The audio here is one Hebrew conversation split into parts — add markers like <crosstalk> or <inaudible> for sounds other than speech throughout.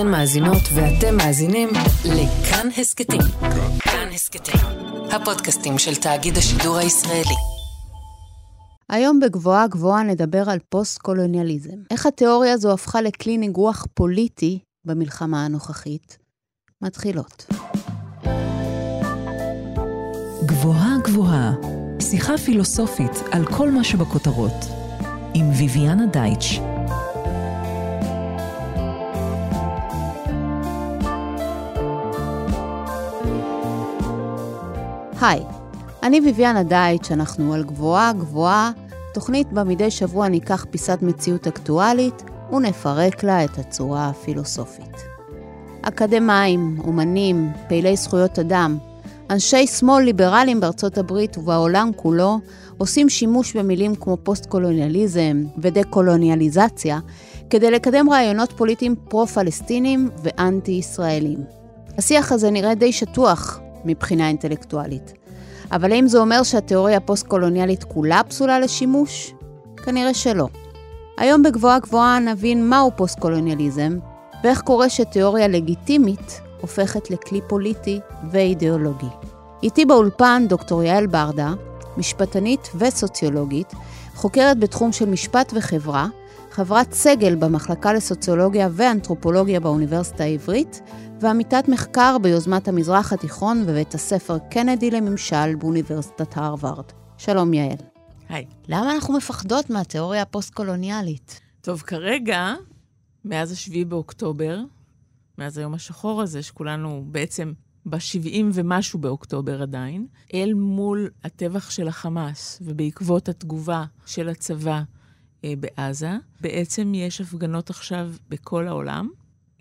אתן מאזינות ואתם מאזינים לכאן הסכתים. כאן הסכתים, הפודקאסטים של תאגיד השידור הישראלי. היום בגבוהה גבוהה נדבר על פוסט-קולוניאליזם. איך התיאוריה הזו הפכה לכלי ניגוח פוליטי במלחמה הנוכחית? מתחילות. גבוהה גבוהה, שיחה פילוסופית על כל מה שבכותרות, עם ויviana דייטש. היי, אני ביביאנה דייטש, אנחנו על גבוהה גבוהה, תוכנית בה מדי שבוע ניקח פיסת מציאות אקטואלית ונפרק לה את הצורה הפילוסופית. אקדמאים, אומנים, פעילי זכויות אדם, אנשי שמאל ליברליים בארצות הברית ובעולם כולו עושים שימוש במילים כמו פוסט-קולוניאליזם ודה-קולוניאליזציה כדי לקדם רעיונות פוליטיים פרו-פלסטינים ואנטי-ישראלים. השיח הזה נראה די שטוח מבחינה אינטלקטואלית. אבל האם זה אומר שהתיאוריה הפוסט-קולוניאלית כולה פסולה לשימוש? כנראה שלא. היום בגבוהה גבוהה נבין מהו פוסט-קולוניאליזם, ואיך קורה שתיאוריה לגיטימית הופכת לכלי פוליטי ואידיאולוגי. איתי באולפן דוקטור יעל ברדה, משפטנית וסוציולוגית, חוקרת בתחום של משפט וחברה, חברת סגל במחלקה לסוציולוגיה ואנתרופולוגיה באוניברסיטה העברית, ועמיתת מחקר ביוזמת המזרח התיכון בבית הספר קנדי לממשל באוניברסיטת הרווארד. שלום יעל. היי. למה אנחנו מפחדות מהתיאוריה הפוסט-קולוניאלית? טוב, כרגע, מאז השביעי באוקטובר, מאז היום השחור הזה, שכולנו בעצם ב-70 ומשהו באוקטובר עדיין, אל מול הטבח של החמאס ובעקבות התגובה של הצבא בעזה, בעצם יש הפגנות עכשיו בכל העולם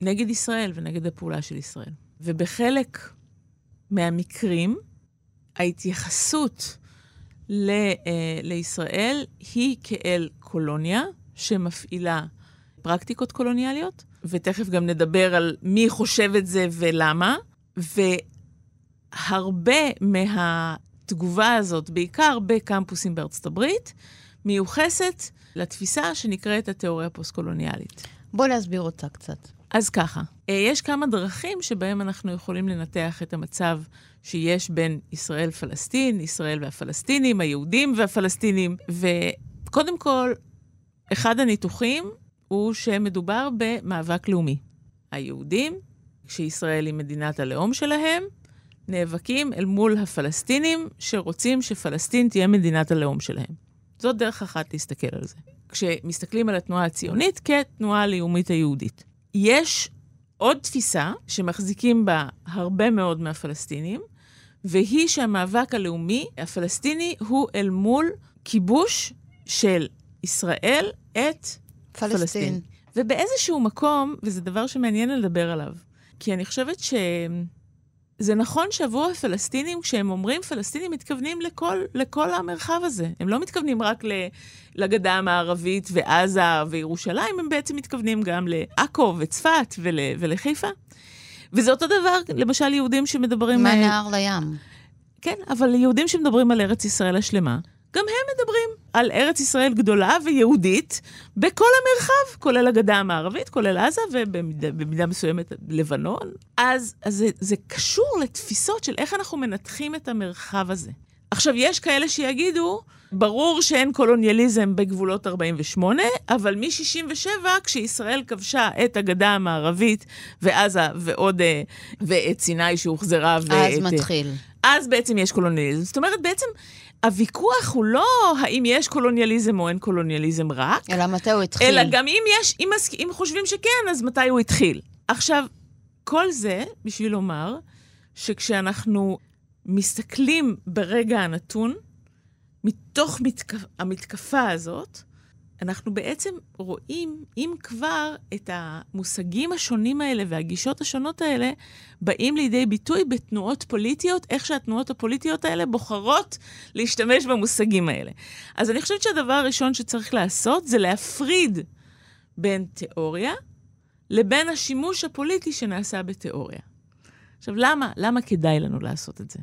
נגד ישראל ונגד הפעולה של ישראל. ובחלק מהמקרים, ההתייחסות ל, אה, לישראל היא כאל קולוניה שמפעילה פרקטיקות קולוניאליות, ותכף גם נדבר על מי חושב את זה ולמה, והרבה מהתגובה הזאת, בעיקר בקמפוסים בארצות הברית, מיוחסת לתפיסה שנקראת התיאוריה הפוסט-קולוניאלית. בוא להסביר אותה קצת. אז ככה, אה, יש כמה דרכים שבהם אנחנו יכולים לנתח את המצב שיש בין ישראל-פלסטין, ישראל והפלסטינים, היהודים והפלסטינים, וקודם כל, אחד הניתוחים הוא שמדובר במאבק לאומי. היהודים, כשישראל היא מדינת הלאום שלהם, נאבקים אל מול הפלסטינים שרוצים שפלסטין תהיה מדינת הלאום שלהם. זאת דרך אחת להסתכל על זה. כשמסתכלים על התנועה הציונית כתנועה הלאומית היהודית. יש עוד תפיסה שמחזיקים בה הרבה מאוד מהפלסטינים, והיא שהמאבק הלאומי הפלסטיני הוא אל מול כיבוש של ישראל את פלסטין. פלסטין. ובאיזשהו מקום, וזה דבר שמעניין לדבר עליו, כי אני חושבת ש... זה נכון שעבור הפלסטינים, כשהם אומרים פלסטינים, מתכוונים לכל, לכל המרחב הזה. הם לא מתכוונים רק לגדה המערבית ועזה וירושלים, הם בעצם מתכוונים גם לעכו וצפת ול, ולחיפה. וזה אותו דבר, למשל, יהודים שמדברים... מהנהר לים. כן, אבל יהודים שמדברים על ארץ ישראל השלמה, גם הם מדברים על ארץ ישראל גדולה ויהודית בכל המרחב, כולל הגדה המערבית, כולל עזה ובמידה מסוימת לבנון. אז, אז זה, זה קשור לתפיסות של איך אנחנו מנתחים את המרחב הזה. עכשיו, יש כאלה שיגידו, ברור שאין קולוניאליזם בגבולות 48, אבל מ-67, כשישראל כבשה את הגדה המערבית ועזה ועוד, אה, ואת סיני שהוחזרה. אז ואת, מתחיל. אז בעצם יש קולוניאליזם. זאת אומרת, בעצם הוויכוח הוא לא האם יש קולוניאליזם או אין קולוניאליזם רק, אלא מתי הוא התחיל. אלא גם אם יש, אם, אם חושבים שכן, אז מתי הוא התחיל. עכשיו, כל זה בשביל לומר שכשאנחנו מסתכלים ברגע הנתון, מתוך מתקפ... המתקפה הזאת, אנחנו בעצם רואים, אם כבר, את המושגים השונים האלה והגישות השונות האלה באים לידי ביטוי בתנועות פוליטיות, איך שהתנועות הפוליטיות האלה בוחרות להשתמש במושגים האלה. אז אני חושבת שהדבר הראשון שצריך לעשות זה להפריד בין תיאוריה לבין השימוש הפוליטי שנעשה בתיאוריה. עכשיו, למה? למה כדאי לנו לעשות את זה?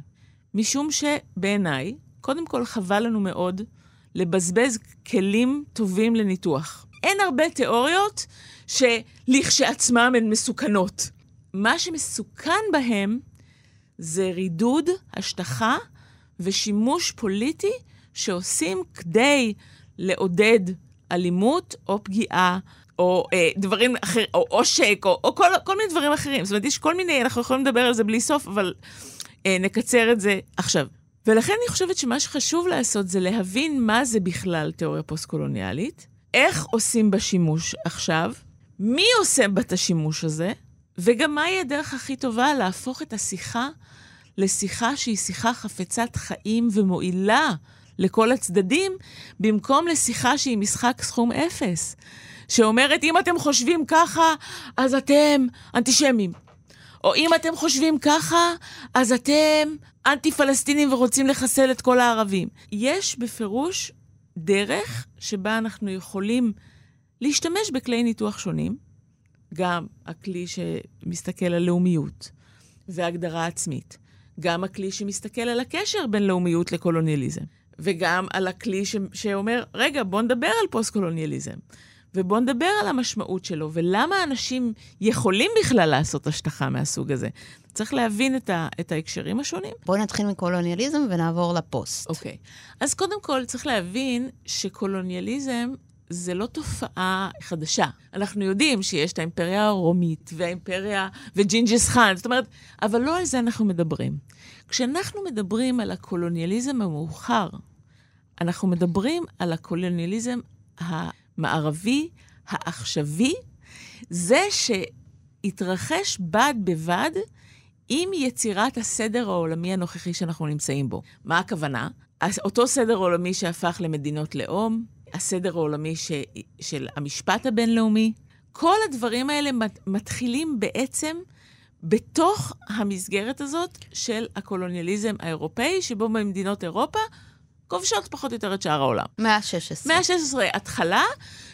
משום שבעיניי, קודם כל חבל לנו מאוד לבזבז כלים טובים לניתוח. אין הרבה תיאוריות שלכשעצמם הן מסוכנות. מה שמסוכן בהם זה רידוד, השטחה ושימוש פוליטי שעושים כדי לעודד אלימות או פגיעה. או אה, דברים אחרים, או עושק, או, או כל, כל מיני דברים אחרים. זאת אומרת, יש כל מיני, אנחנו יכולים לדבר על זה בלי סוף, אבל אה, נקצר את זה עכשיו. ולכן אני חושבת שמה שחשוב לעשות זה להבין מה זה בכלל תיאוריה פוסט-קולוניאלית, איך עושים בה שימוש עכשיו, מי עושה בה את השימוש הזה, וגם מהי הדרך הכי טובה להפוך את השיחה לשיחה שהיא שיחה חפצת חיים ומועילה לכל הצדדים, במקום לשיחה שהיא משחק סכום אפס, שאומרת, אם אתם חושבים ככה, אז אתם אנטישמים. או אם אתם חושבים ככה, אז אתם אנטי-פלסטינים ורוצים לחסל את כל הערבים. יש בפירוש דרך שבה אנחנו יכולים להשתמש בכלי ניתוח שונים, גם הכלי שמסתכל על לאומיות והגדרה עצמית, גם הכלי שמסתכל על הקשר בין לאומיות לקולוניאליזם, וגם על הכלי ש- שאומר, רגע, בוא נדבר על פוסט-קולוניאליזם. ובואו נדבר על המשמעות שלו, ולמה אנשים יכולים בכלל לעשות השטחה מהסוג הזה. צריך להבין את, ה, את ההקשרים השונים. בואי נתחיל מקולוניאליזם ונעבור לפוסט. אוקיי. אוקיי. אז קודם כל, צריך להבין שקולוניאליזם זה לא תופעה חדשה. אנחנו יודעים שיש את האימפריה הרומית והאימפריה וג'ינגיס חאן, זאת אומרת, אבל לא על זה אנחנו מדברים. כשאנחנו מדברים על הקולוניאליזם המאוחר, אנחנו מדברים על הקולוניאליזם המערבי, העכשווי, זה שהתרחש בד בבד עם יצירת הסדר העולמי הנוכחי שאנחנו נמצאים בו. מה הכוונה? אותו סדר עולמי שהפך למדינות לאום, הסדר העולמי ש... של המשפט הבינלאומי, כל הדברים האלה מתחילים בעצם בתוך המסגרת הזאת של הקולוניאליזם האירופאי, שבו במדינות אירופה כובשות פחות או יותר את שאר העולם. מאה ה-16. מאה ה-16, התחלה,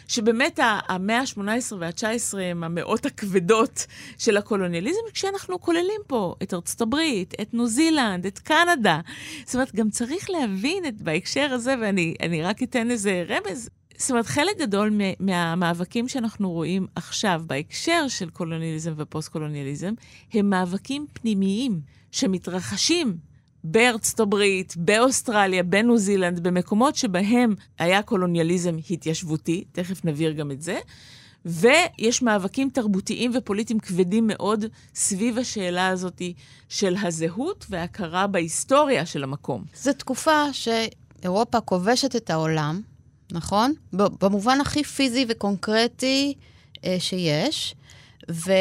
שבאמת המאה ה-18 וה-19 הם המאות הכבדות של הקולוניאליזם, כשאנחנו כוללים פה את ארצות הברית, את ניו זילנד, את קנדה. זאת אומרת, גם צריך להבין את, בהקשר הזה, ואני רק אתן איזה רמז, זאת אומרת, חלק גדול מהמאבקים שאנחנו רואים עכשיו בהקשר של קולוניאליזם ופוסט-קולוניאליזם, הם מאבקים פנימיים שמתרחשים בארצות הברית, באוסטרליה, בניו זילנד, במקומות שבהם היה קולוניאליזם התיישבותי, תכף נבהיר גם את זה, ויש מאבקים תרבותיים ופוליטיים כבדים מאוד סביב השאלה הזאת של הזהות וההכרה בהיסטוריה של המקום. זו תקופה שאירופה כובשת את העולם, נכון? במובן הכי פיזי וקונקרטי אה, שיש, ו...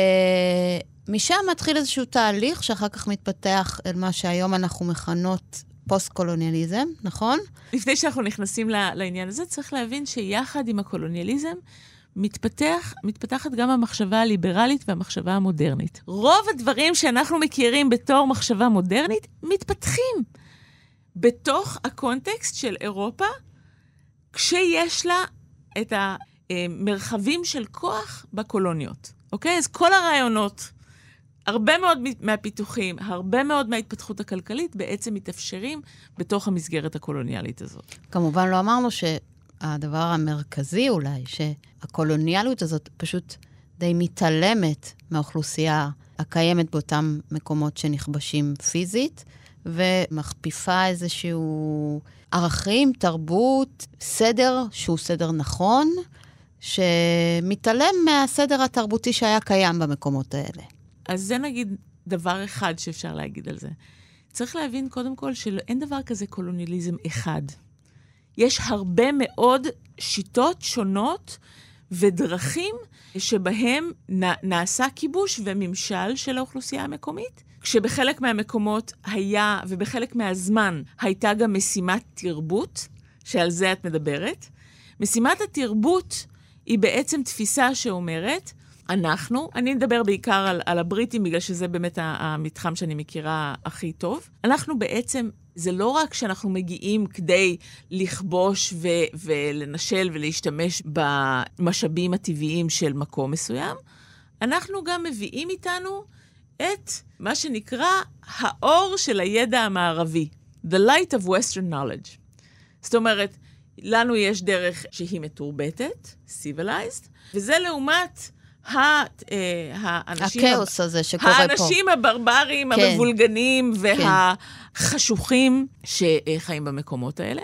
משם מתחיל איזשהו תהליך שאחר כך מתפתח אל מה שהיום אנחנו מכנות פוסט-קולוניאליזם, נכון? לפני שאנחנו נכנסים לעניין הזה, צריך להבין שיחד עם הקולוניאליזם, מתפתח, מתפתחת גם המחשבה הליברלית והמחשבה המודרנית. רוב הדברים שאנחנו מכירים בתור מחשבה מודרנית מתפתחים בתוך הקונטקסט של אירופה, כשיש לה את המרחבים של כוח בקולוניות. אוקיי? אז כל הרעיונות הרבה מאוד מהפיתוחים, הרבה מאוד מההתפתחות הכלכלית בעצם מתאפשרים בתוך המסגרת הקולוניאלית הזאת. כמובן לא אמרנו שהדבר המרכזי אולי, שהקולוניאליות הזאת פשוט די מתעלמת מהאוכלוסייה הקיימת באותם מקומות שנכבשים פיזית, ומכפיפה איזשהו ערכים, תרבות, סדר שהוא סדר נכון, שמתעלם מהסדר התרבותי שהיה קיים במקומות האלה. אז זה נגיד דבר אחד שאפשר להגיד על זה. צריך להבין קודם כל שאין דבר כזה קולוניאליזם אחד. יש הרבה מאוד שיטות שונות ודרכים שבהם נעשה כיבוש וממשל של האוכלוסייה המקומית, כשבחלק מהמקומות היה, ובחלק מהזמן, הייתה גם משימת תרבות, שעל זה את מדברת. משימת התרבות היא בעצם תפיסה שאומרת, אנחנו, אני אדבר בעיקר על, על הבריטים, בגלל שזה באמת המתחם שאני מכירה הכי טוב. אנחנו בעצם, זה לא רק שאנחנו מגיעים כדי לכבוש ו, ולנשל ולהשתמש במשאבים הטבעיים של מקום מסוים, אנחנו גם מביאים איתנו את מה שנקרא האור של הידע המערבי, The Light of Western Knowledge. זאת אומרת, לנו יש דרך שהיא מתורבתת, civilized, וזה לעומת האנשים... הכאוס הזה שקורה האנשים פה. האנשים הברברים, כן. המבולגנים והחשוכים שחיים במקומות האלה.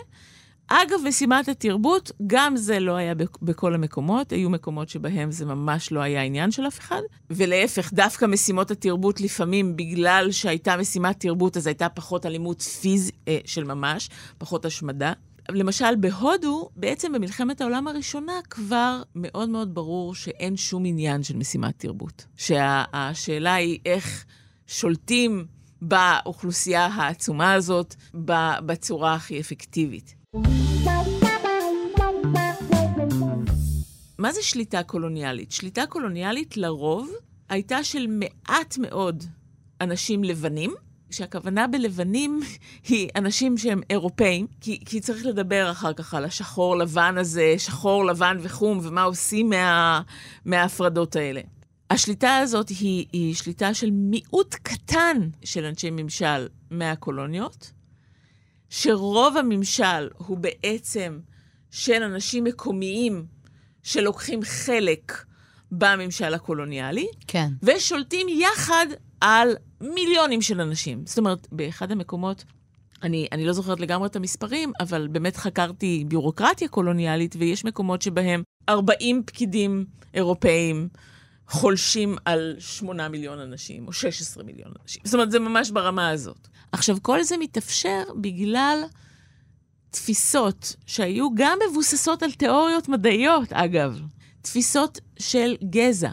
אגב, משימת התרבות, גם זה לא היה בכ- בכל המקומות, היו מקומות שבהם זה ממש לא היה עניין של אף אחד, ולהפך, דווקא משימות התרבות לפעמים, בגלל שהייתה משימת תרבות, אז הייתה פחות אלימות פיזית אה, של ממש, פחות השמדה. למשל, בהודו, בעצם במלחמת העולם הראשונה כבר מאוד מאוד ברור שאין שום עניין של משימת תרבות. שהשאלה היא איך שולטים באוכלוסייה העצומה הזאת בצורה הכי אפקטיבית. מה זה שליטה קולוניאלית? שליטה קולוניאלית לרוב הייתה של מעט מאוד אנשים לבנים, כשהכוונה בלבנים <laughs> היא אנשים שהם אירופאים, כי, כי צריך לדבר אחר כך על השחור לבן הזה, שחור לבן וחום, ומה עושים מה, מההפרדות האלה. השליטה הזאת היא, היא שליטה של מיעוט קטן של אנשי ממשל מהקולוניות, שרוב הממשל הוא בעצם של אנשים מקומיים שלוקחים חלק בממשל הקולוניאלי, כן. ושולטים יחד על מיליונים של אנשים. זאת אומרת, באחד המקומות, אני, אני לא זוכרת לגמרי את המספרים, אבל באמת חקרתי ביורוקרטיה קולוניאלית, ויש מקומות שבהם 40 פקידים אירופאים חולשים על 8 מיליון אנשים, או 16 מיליון אנשים. זאת אומרת, זה ממש ברמה הזאת. עכשיו, כל זה מתאפשר בגלל תפיסות שהיו גם מבוססות על תיאוריות מדעיות, אגב. תפיסות של גזע,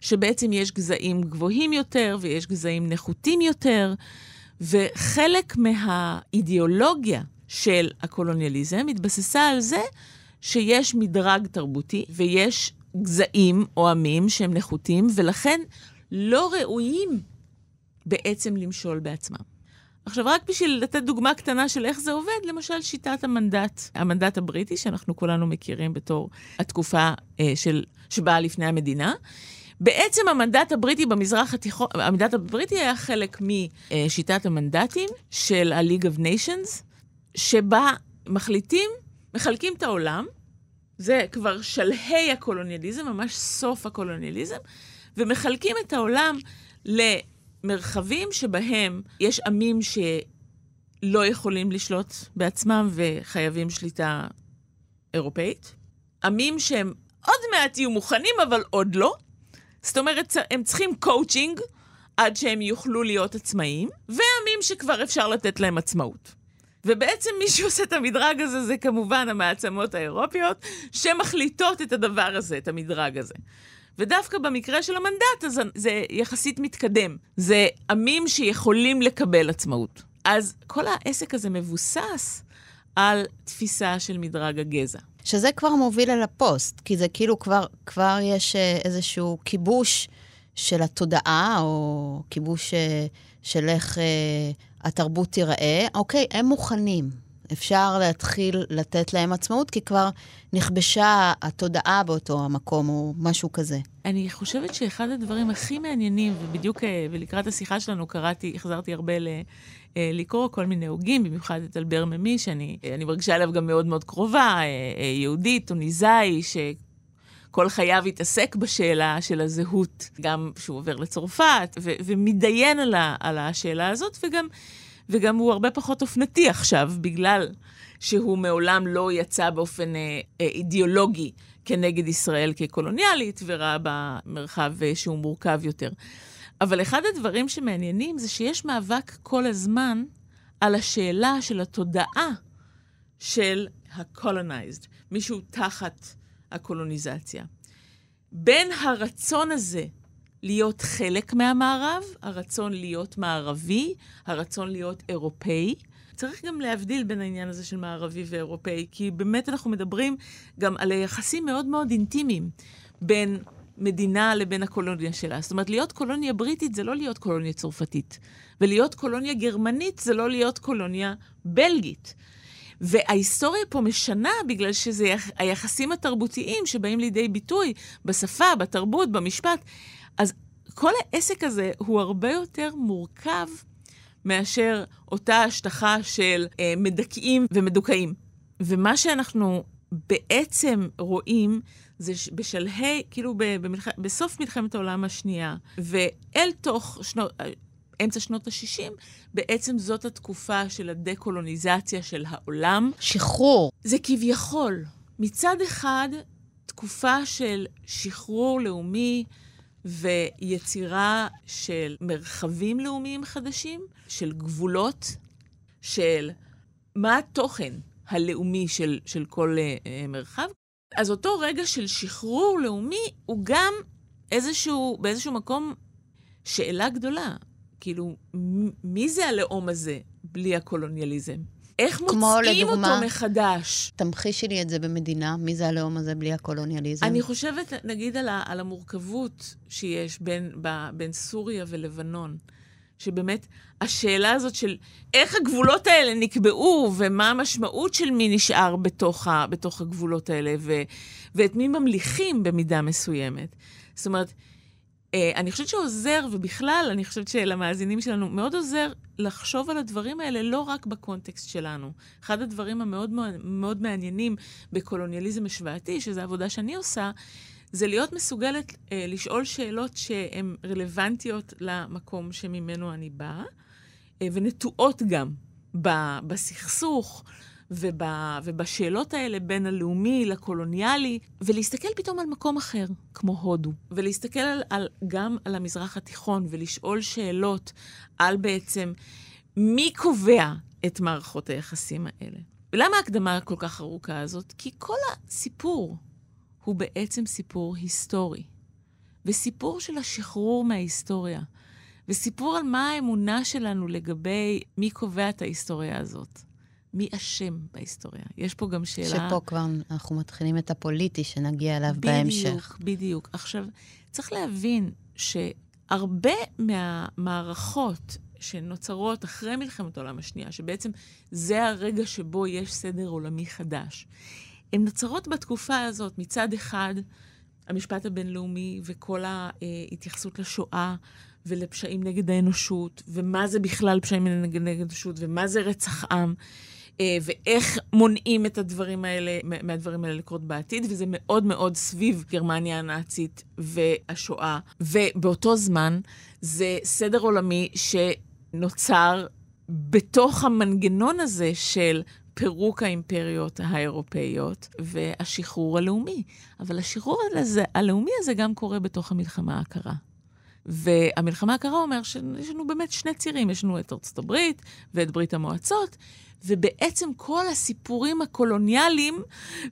שבעצם יש גזעים גבוהים יותר ויש גזעים נחותים יותר, וחלק מהאידיאולוגיה של הקולוניאליזם התבססה על זה שיש מדרג תרבותי ויש גזעים או עמים שהם נחותים, ולכן לא ראויים בעצם למשול בעצמם. עכשיו, רק בשביל לתת דוגמה קטנה של איך זה עובד, למשל שיטת המנדט, המנדט הבריטי, שאנחנו כולנו מכירים בתור התקופה אה, של, שבאה לפני המדינה. בעצם המנדט הבריטי במזרח התיכון, המנדט הבריטי היה חלק משיטת המנדטים של ה-League of Nations, שבה מחליטים, מחלקים את העולם, זה כבר שלהי הקולוניאליזם, ממש סוף הקולוניאליזם, ומחלקים את העולם למרחבים שבהם יש עמים שלא יכולים לשלוט בעצמם וחייבים שליטה אירופאית. עמים שהם עוד מעט יהיו מוכנים, אבל עוד לא. זאת אומרת, הם צריכים קואוצ'ינג עד שהם יוכלו להיות עצמאיים, ועמים שכבר אפשר לתת להם עצמאות. ובעצם מי שעושה את המדרג הזה זה כמובן המעצמות האירופיות, שמחליטות את הדבר הזה, את המדרג הזה. ודווקא במקרה של המנדט, אז זה יחסית מתקדם. זה עמים שיכולים לקבל עצמאות. אז כל העסק הזה מבוסס על תפיסה של מדרג הגזע. שזה כבר מוביל אל הפוסט, כי זה כאילו כבר, כבר יש אה, איזשהו כיבוש של התודעה, או כיבוש אה, של איך אה, התרבות תיראה. אוקיי, הם מוכנים. אפשר להתחיל לתת להם עצמאות, כי כבר נכבשה התודעה באותו המקום, או משהו כזה. אני חושבת שאחד הדברים הכי מעניינים, ובדיוק ולקראת השיחה שלנו קראתי, החזרתי הרבה ל... לקרוא כל מיני הוגים, במיוחד את אלבר ממי, שאני מרגישה עליו גם מאוד מאוד קרובה, יהודי, טוניסאי, שכל חייו התעסק בשאלה של הזהות, גם כשהוא עובר לצרפת, ו- ומתדיין על, ה- על השאלה הזאת, וגם, וגם הוא הרבה פחות אופנתי עכשיו, בגלל שהוא מעולם לא יצא באופן אה, אידיאולוגי כנגד ישראל כקולוניאלית, וראה במרחב שהוא מורכב יותר. אבל אחד הדברים שמעניינים זה שיש מאבק כל הזמן על השאלה של התודעה של ה-colonized, מישהו תחת הקולוניזציה. בין הרצון הזה להיות חלק מהמערב, הרצון להיות מערבי, הרצון להיות אירופאי, צריך גם להבדיל בין העניין הזה של מערבי ואירופאי, כי באמת אנחנו מדברים גם על יחסים מאוד מאוד אינטימיים בין מדינה לבין הקולוניה שלה. זאת אומרת, להיות קולוניה בריטית זה לא להיות קולוניה צרפתית, ולהיות קולוניה גרמנית זה לא להיות קולוניה בלגית. וההיסטוריה פה משנה בגלל שזה היחסים התרבותיים שבאים לידי ביטוי בשפה, בתרבות, במשפט. אז כל העסק הזה הוא הרבה יותר מורכב מאשר אותה השטחה של אה, מדכאים ומדוכאים. ומה שאנחנו בעצם רואים זה בשלהי, כאילו במלח... בסוף מלחמת העולם השנייה, ואל תוך שנות, אמצע שנות ה-60, בעצם זאת התקופה של הדה-קולוניזציה של העולם. שחרור. זה כביכול, מצד אחד, תקופה של שחרור לאומי ויצירה של מרחבים לאומיים חדשים, של גבולות, של מה התוכן הלאומי של, של כל uh, מרחב. אז אותו רגע של שחרור לאומי הוא גם איזשהו, באיזשהו מקום, שאלה גדולה. כאילו, מי זה הלאום הזה בלי הקולוניאליזם? איך מוצאים לדוגמה, אותו מחדש? תמחישי לי את זה במדינה, מי זה הלאום הזה בלי הקולוניאליזם? אני חושבת, נגיד, על, ה, על המורכבות שיש בין, ב, בין סוריה ולבנון. שבאמת, השאלה הזאת של איך הגבולות האלה נקבעו, ומה המשמעות של מי נשאר בתוך, ה, בתוך הגבולות האלה, ו, ואת מי ממליכים במידה מסוימת. זאת אומרת, אה, אני חושבת שעוזר, ובכלל, אני חושבת שלמאזינים שלנו מאוד עוזר לחשוב על הדברים האלה לא רק בקונטקסט שלנו. אחד הדברים המאוד מאוד, מאוד מעניינים בקולוניאליזם השוואתי, שזו עבודה שאני עושה, זה להיות מסוגלת אה, לשאול שאלות שהן רלוונטיות למקום שממנו אני באה, אה, ונטועות גם ב, בסכסוך. וב, ובשאלות האלה בין הלאומי לקולוניאלי, ולהסתכל פתאום על מקום אחר, כמו הודו, ולהסתכל על, על, גם על המזרח התיכון, ולשאול שאלות על בעצם מי קובע את מערכות היחסים האלה. ולמה ההקדמה כל כך ארוכה הזאת? כי כל הסיפור הוא בעצם סיפור היסטורי, וסיפור של השחרור מההיסטוריה, וסיפור על מה האמונה שלנו לגבי מי קובע את ההיסטוריה הזאת. מי אשם בהיסטוריה. יש פה גם שאלה... שפה כבר אנחנו מתחילים את הפוליטי שנגיע אליו בדיוק, בהמשך. בדיוק, בדיוק. עכשיו, צריך להבין שהרבה מהמערכות שנוצרות אחרי מלחמת העולם השנייה, שבעצם זה הרגע שבו יש סדר עולמי חדש, הן נוצרות בתקופה הזאת. מצד אחד, המשפט הבינלאומי וכל ההתייחסות לשואה ולפשעים נגד האנושות, ומה זה בכלל פשעים נגד האנושות, ומה זה רצח עם. אה, ואיך מונעים את הדברים האלה, מהדברים האלה לקרות בעתיד, וזה מאוד מאוד סביב גרמניה הנאצית והשואה. ובאותו זמן זה סדר עולמי שנוצר בתוך המנגנון הזה של פירוק האימפריות האירופאיות והשחרור הלאומי. אבל השחרור הזה, הלאומי הזה גם קורה בתוך המלחמה הקרה. והמלחמה הקרה אומר שיש לנו באמת שני צירים, יש לנו את ארצות הברית ואת ברית המועצות, ובעצם כל הסיפורים הקולוניאליים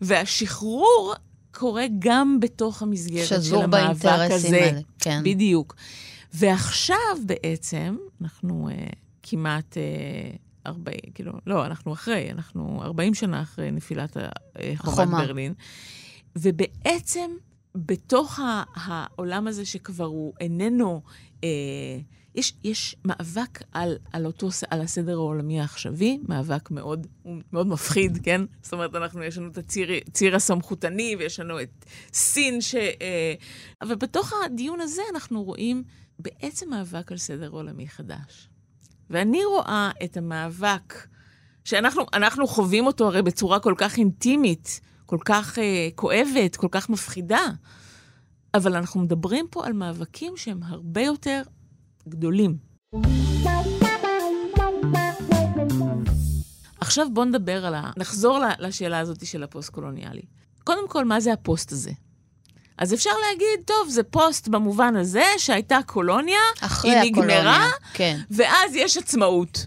והשחרור קורה גם בתוך המסגרת של המאבק הזה. האלה, כן. בדיוק. ועכשיו בעצם, אנחנו uh, כמעט... Uh, 40, כאילו, לא, אנחנו אחרי, אנחנו 40 שנה אחרי נפילת חומת ברלין. ובעצם, בתוך העולם הזה שכבר הוא איננו אה, יש, יש מאבק על, על אותו, על הסדר העולמי העכשווי, מאבק מאוד, מאוד מפחיד, כן? זאת אומרת, אנחנו, יש לנו את הציר, הציר הסמכותני, ויש לנו את סין, ש... אה, אבל בתוך הדיון הזה אנחנו רואים בעצם מאבק על סדר עולמי חדש. ואני רואה את המאבק, שאנחנו חווים אותו הרי בצורה כל כך אינטימית, כל כך אה, כואבת, כל כך מפחידה, אבל אנחנו מדברים פה על מאבקים שהם הרבה יותר גדולים. עכשיו בואו נדבר על ה... נחזור לשאלה הזאת של הפוסט-קולוניאלי. קודם כל, מה זה הפוסט הזה? אז אפשר להגיד, טוב, זה פוסט במובן הזה שהייתה קולוניה, היא נגמרה, הקולוניה, כן. ואז יש עצמאות.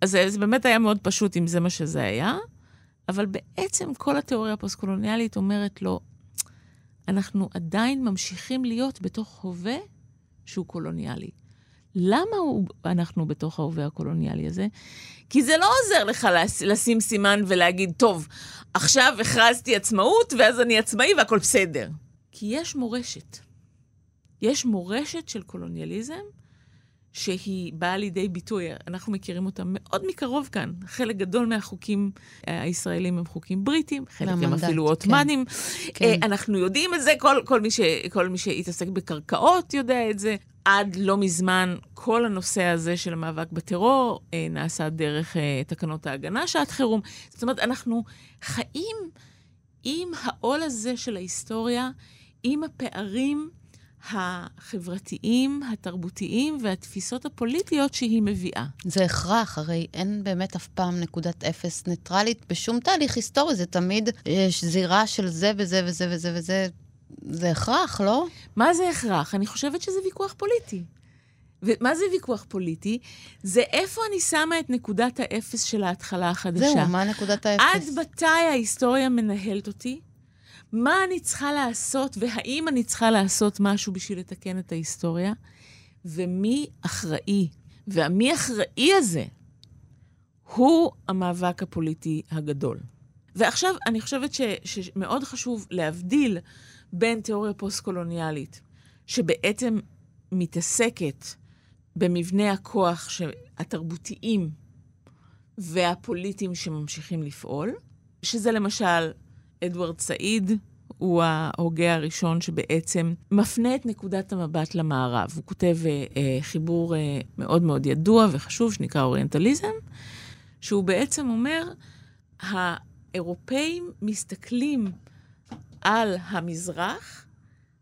אז זה, זה באמת היה מאוד פשוט אם זה מה שזה היה, אבל בעצם כל התיאוריה הפוסט-קולוניאלית אומרת לא, אנחנו עדיין ממשיכים להיות בתוך הווה שהוא קולוניאלי. למה הוא, אנחנו בתוך ההווה הקולוניאלי הזה? כי זה לא עוזר לך לשים סימן ולהגיד, טוב, עכשיו הכרזתי עצמאות, ואז אני עצמאי והכל בסדר. כי יש מורשת. יש מורשת של קולוניאליזם שהיא באה לידי ביטוי, אנחנו מכירים אותה מאוד מקרוב כאן. חלק גדול מהחוקים אה, הישראלים הם חוקים בריטים, חלק הם אפילו עות'מאנים. כן. כן. אנחנו יודעים את זה, כל, כל, מי ש, כל מי שהתעסק בקרקעות יודע את זה. עד לא מזמן, כל הנושא הזה של המאבק בטרור אה, נעשה דרך תקנות ההגנה שעת חירום. זאת אומרת, אנחנו חיים עם העול הזה של ההיסטוריה, עם הפערים החברתיים, התרבותיים והתפיסות הפוליטיות שהיא מביאה. זה הכרח, הרי אין באמת אף פעם נקודת אפס ניטרלית בשום תהליך היסטורי, זה תמיד יש זירה של זה וזה וזה וזה וזה. זה הכרח, לא? מה זה הכרח? אני חושבת שזה ויכוח פוליטי. ומה זה ויכוח פוליטי? זה איפה אני שמה את נקודת האפס של ההתחלה החדשה. זהו, מה נקודת האפס? עד מתי ההיסטוריה מנהלת אותי? מה אני צריכה לעשות, והאם אני צריכה לעשות משהו בשביל לתקן את ההיסטוריה, ומי אחראי. והמי אחראי הזה הוא המאבק הפוליטי הגדול. ועכשיו, אני חושבת ש, שמאוד חשוב להבדיל בין תיאוריה פוסט-קולוניאלית, שבעצם מתעסקת במבנה הכוח התרבותיים והפוליטיים שממשיכים לפעול, שזה למשל אדוארד סעיד הוא ההוגה הראשון שבעצם מפנה את נקודת המבט למערב. הוא כותב אה, אה, חיבור אה, מאוד מאוד ידוע וחשוב שנקרא אוריינטליזם, שהוא בעצם אומר, האירופאים מסתכלים על המזרח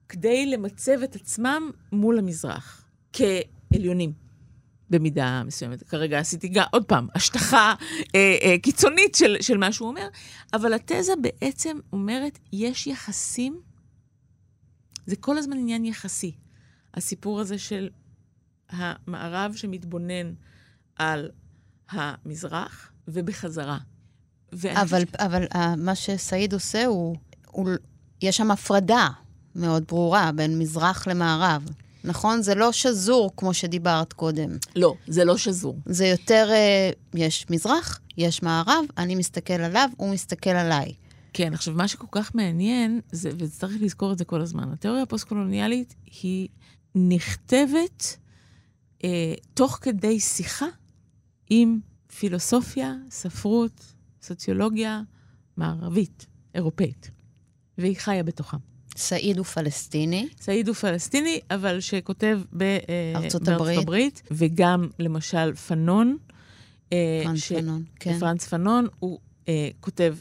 כדי למצב את עצמם מול המזרח, כעליונים. במידה מסוימת. כרגע עשיתי גם, עוד פעם, השטחה אה, אה, קיצונית של, של מה שהוא אומר, אבל התזה בעצם אומרת, יש יחסים, זה כל הזמן עניין יחסי. הסיפור הזה של המערב שמתבונן על המזרח ובחזרה. אבל, ש... אבל uh, מה שסעיד עושה הוא, הוא, יש שם הפרדה מאוד ברורה בין מזרח למערב. נכון? זה לא שזור כמו שדיברת קודם. לא, זה לא שזור. זה יותר, אה, יש מזרח, יש מערב, אני מסתכל עליו, הוא מסתכל עליי. כן, עכשיו, מה שכל כך מעניין, זה, וצריך לזכור את זה כל הזמן, התיאוריה הפוסט-קולוניאלית היא נכתבת אה, תוך כדי שיחה עם פילוסופיה, ספרות, סוציולוגיה מערבית, אירופאית, והיא חיה בתוכם. סעיד הוא פלסטיני. סעיד הוא פלסטיני, אבל שכותב בארצות הברית. הברית, וגם למשל פנון. אה, פרנס ש... פנון, כן. פרנס פנון, הוא uh, כותב,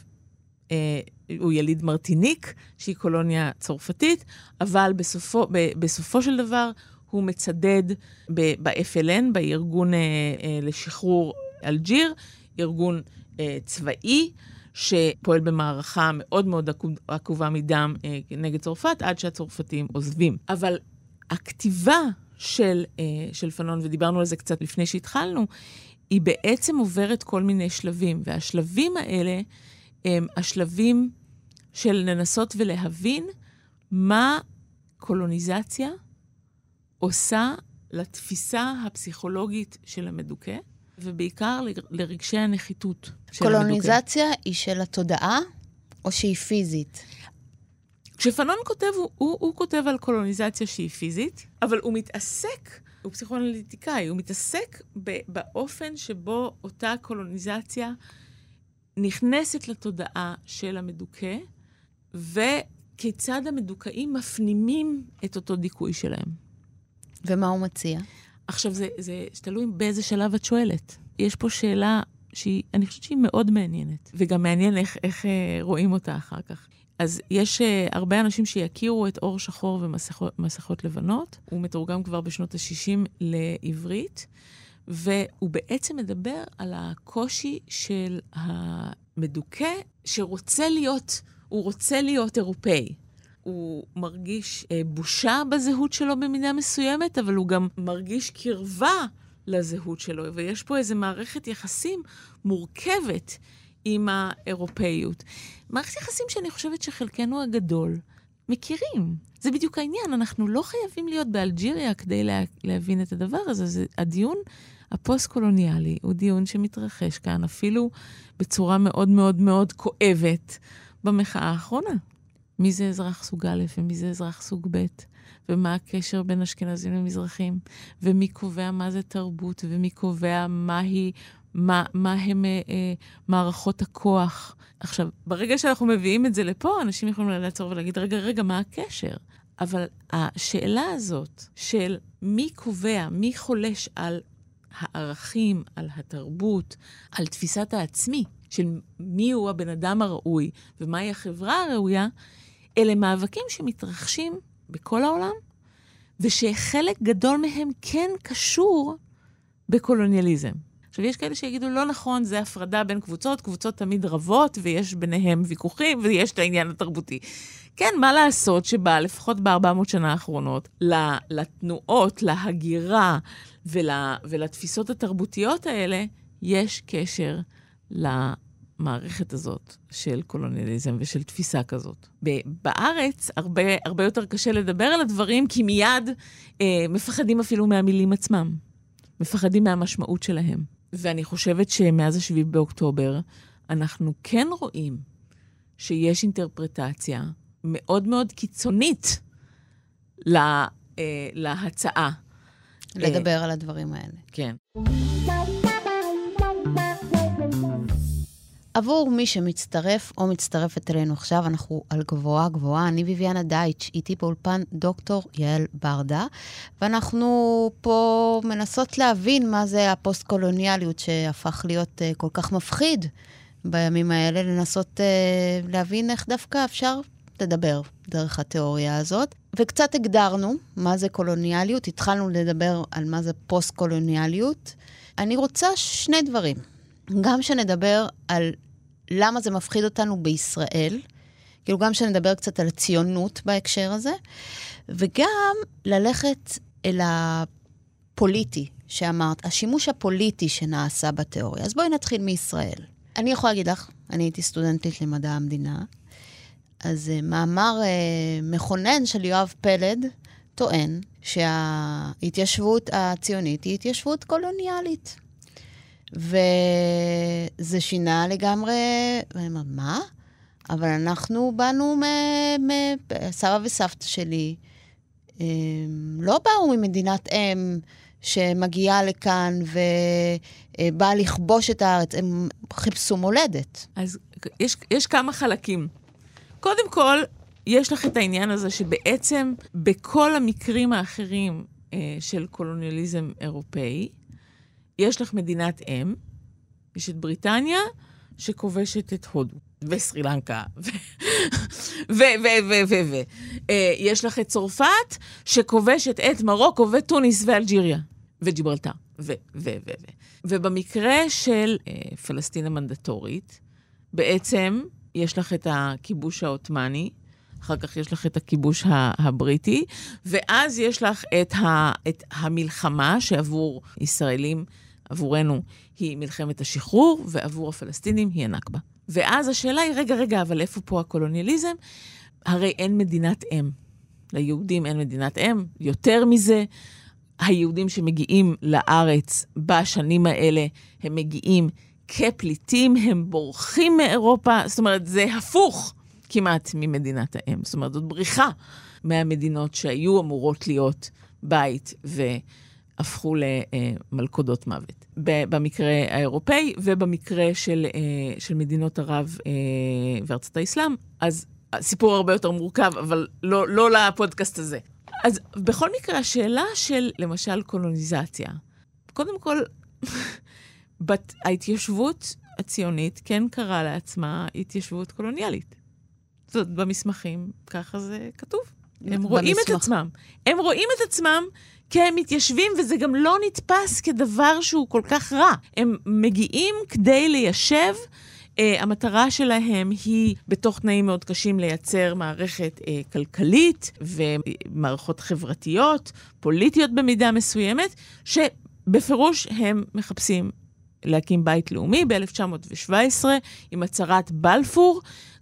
uh, הוא יליד מרטיניק, שהיא קולוניה צרפתית, אבל בסופו, ב, בסופו של דבר הוא מצדד ב-FLN, בארגון uh, uh, לשחרור אלג'יר, ארגון uh, צבאי. שפועל במערכה מאוד מאוד עקובה מדם אה, נגד צרפת, עד שהצרפתים עוזבים. אבל הכתיבה של, אה, של פנון, ודיברנו על זה קצת לפני שהתחלנו, היא בעצם עוברת כל מיני שלבים, והשלבים האלה הם השלבים של לנסות ולהבין מה קולוניזציה עושה לתפיסה הפסיכולוגית של המדוכא, ובעיקר לרגשי הנחיתות של המדוכא. קולוניזציה היא של התודעה או שהיא פיזית? כשפנון כותב, הוא, הוא, הוא כותב על קולוניזציה שהיא פיזית, אבל הוא מתעסק, הוא פסיכואנליטיקאי, הוא מתעסק ב, באופן שבו אותה קולוניזציה נכנסת לתודעה של המדוכא, וכיצד המדוכאים מפנימים את אותו דיכוי שלהם. ומה הוא מציע? עכשיו, זה, זה תלוי באיזה שלב את שואלת. יש פה שאלה שהיא, אני חושבת שהיא מאוד מעניינת, וגם מעניין איך, איך אה, רואים אותה אחר כך. אז יש אה, הרבה אנשים שיכירו את אור שחור ומסכות לבנות. הוא מתורגם כבר בשנות ה-60 לעברית, והוא בעצם מדבר על הקושי של המדוכא שרוצה להיות, הוא רוצה להיות אירופאי. הוא מרגיש אה, בושה בזהות שלו במידה מסוימת, אבל הוא גם מרגיש קרבה לזהות שלו, ויש פה איזו מערכת יחסים מורכבת עם האירופאיות. מערכת יחסים שאני חושבת שחלקנו הגדול מכירים. זה בדיוק העניין, אנחנו לא חייבים להיות באלג'יריה כדי לה, להבין את הדבר הזה. זה, הדיון הפוסט-קולוניאלי הוא דיון שמתרחש כאן, אפילו בצורה מאוד מאוד מאוד כואבת במחאה האחרונה. מי זה אזרח סוג א' ומי זה אזרח סוג ב'. ומה הקשר בין אשכנזים למזרחים, ומי קובע מה זה תרבות, ומי קובע מהי, מה, מה הם אה, אה, מערכות הכוח. עכשיו, ברגע שאנחנו מביאים את זה לפה, אנשים יכולים לעצור ולהגיד, רגע, רגע, מה הקשר? אבל השאלה הזאת של מי קובע, מי חולש על הערכים, על התרבות, על תפיסת העצמי, של מי הוא הבן אדם הראוי ומהי החברה הראויה, אלה מאבקים שמתרחשים בכל העולם, ושחלק גדול מהם כן קשור בקולוניאליזם. עכשיו, יש כאלה שיגידו, לא נכון, זה הפרדה בין קבוצות, קבוצות תמיד רבות, ויש ביניהם ויכוחים, ויש את העניין התרבותי. כן, מה לעשות שבה, לפחות ב-400 שנה האחרונות, לתנועות, להגירה ול, ולתפיסות התרבותיות האלה, יש קשר למערכת הזאת של קולוניאליזם ושל תפיסה כזאת. בארץ הרבה, הרבה יותר קשה לדבר על הדברים, כי מיד אה, מפחדים אפילו מהמילים עצמם. מפחדים מהמשמעות שלהם. ואני חושבת שמאז ה-7 באוקטובר, אנחנו כן רואים שיש אינטרפרטציה מאוד מאוד קיצונית לה, אה, להצעה. לדבר אה, על הדברים האלה. כן. עבור מי שמצטרף או מצטרפת אלינו עכשיו, אנחנו על גבוהה גבוהה. אני ביביאנה דייטש, איתי באולפן דוקטור יעל ברדה, ואנחנו פה מנסות להבין מה זה הפוסט-קולוניאליות שהפך להיות uh, כל כך מפחיד בימים האלה, לנסות uh, להבין איך דווקא אפשר לדבר דרך התיאוריה הזאת. וקצת הגדרנו מה זה קולוניאליות, התחלנו לדבר על מה זה פוסט-קולוניאליות. אני רוצה שני דברים. גם שנדבר על למה זה מפחיד אותנו בישראל, כאילו גם שנדבר קצת על ציונות בהקשר הזה, וגם ללכת אל הפוליטי שאמרת, השימוש הפוליטי שנעשה בתיאוריה. אז בואי נתחיל מישראל. אני יכולה להגיד לך, אני הייתי סטודנטית למדע המדינה, אז uh, מאמר uh, מכונן של יואב פלד טוען שההתיישבות הציונית היא התיישבות קולוניאלית. וזה שינה לגמרי, ואני אומרת, מה? אבל אנחנו באנו, מ... סבא וסבתא שלי לא באו ממדינת אם שמגיעה לכאן ובאה לכבוש את הארץ, הם חיפשו מולדת. אז יש, יש כמה חלקים. קודם כל, יש לך את העניין הזה שבעצם בכל המקרים האחרים אה, של קולוניאליזם אירופאי, יש לך מדינת אם, יש את בריטניה, שכובשת את הודו, וסרי לנקה, <laughs> ו... ו... ו... ו... ו... ו... אה, יש לך את צרפת, שכובשת את מרוקו וטוניס ואלג'יריה, וג'יברלטר, ו... ו... ו... ו... ובמקרה של אה, פלסטין המנדטורית, בעצם יש לך את הכיבוש העות'מאני, אחר כך יש לך את הכיבוש הבריטי, ואז יש לך את, ה, את המלחמה שעבור ישראלים, עבורנו, היא מלחמת השחרור, ועבור הפלסטינים היא הנכבה. ואז השאלה היא, רגע, רגע, אבל איפה פה הקולוניאליזם? הרי אין מדינת אם. ליהודים אין מדינת אם. יותר מזה, היהודים שמגיעים לארץ בשנים האלה, הם מגיעים כפליטים, הם בורחים מאירופה. זאת אומרת, זה הפוך. כמעט ממדינת האם. זאת אומרת, זאת בריחה מהמדינות שהיו אמורות להיות בית והפכו למלכודות מוות. במקרה האירופאי ובמקרה של, אה, של מדינות ערב אה, וארצות האסלאם, אז הסיפור הרבה יותר מורכב, אבל לא, לא לפודקאסט הזה. אז בכל מקרה, השאלה של, למשל, קולוניזציה, קודם כל, <laughs> בת, ההתיישבות הציונית כן קראה לעצמה התיישבות קולוניאלית. זאת במסמכים, ככה זה כתוב. הם במסמך. רואים את עצמם. הם רואים את עצמם כמתיישבים, וזה גם לא נתפס כדבר שהוא כל כך רע. הם מגיעים כדי ליישב. Uh, המטרה שלהם היא, בתוך תנאים מאוד קשים, לייצר מערכת uh, כלכלית ומערכות חברתיות, פוליטיות במידה מסוימת, שבפירוש הם מחפשים להקים בית לאומי ב-1917 עם הצהרת בלפור.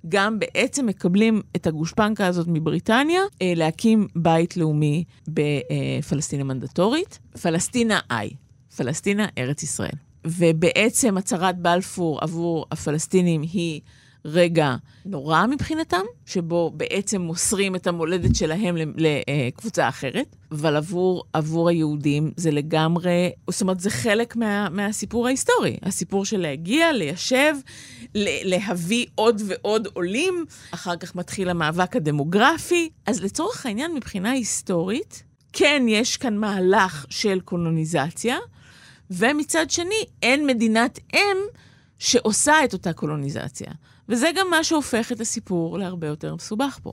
גם בעצם מקבלים את הגושפנקה הזאת מבריטניה אה, להקים בית לאומי בפלסטין המנדטורית. פלסטינה איי, פלסטינה ארץ ישראל. ובעצם הצהרת בלפור עבור הפלסטינים היא רגע נורא מבחינתם, שבו בעצם מוסרים את המולדת שלהם לקבוצה אחרת, אבל עבור, עבור היהודים זה לגמרי, זאת אומרת, זה חלק מה, מהסיפור ההיסטורי. הסיפור של להגיע, ליישב, להביא עוד ועוד עולים, אחר כך מתחיל המאבק הדמוגרפי. אז לצורך העניין, מבחינה היסטורית, כן, יש כאן מהלך של קולוניזציה, ומצד שני, אין מדינת אם שעושה את אותה קולוניזציה. וזה גם מה שהופך את הסיפור להרבה יותר מסובך פה.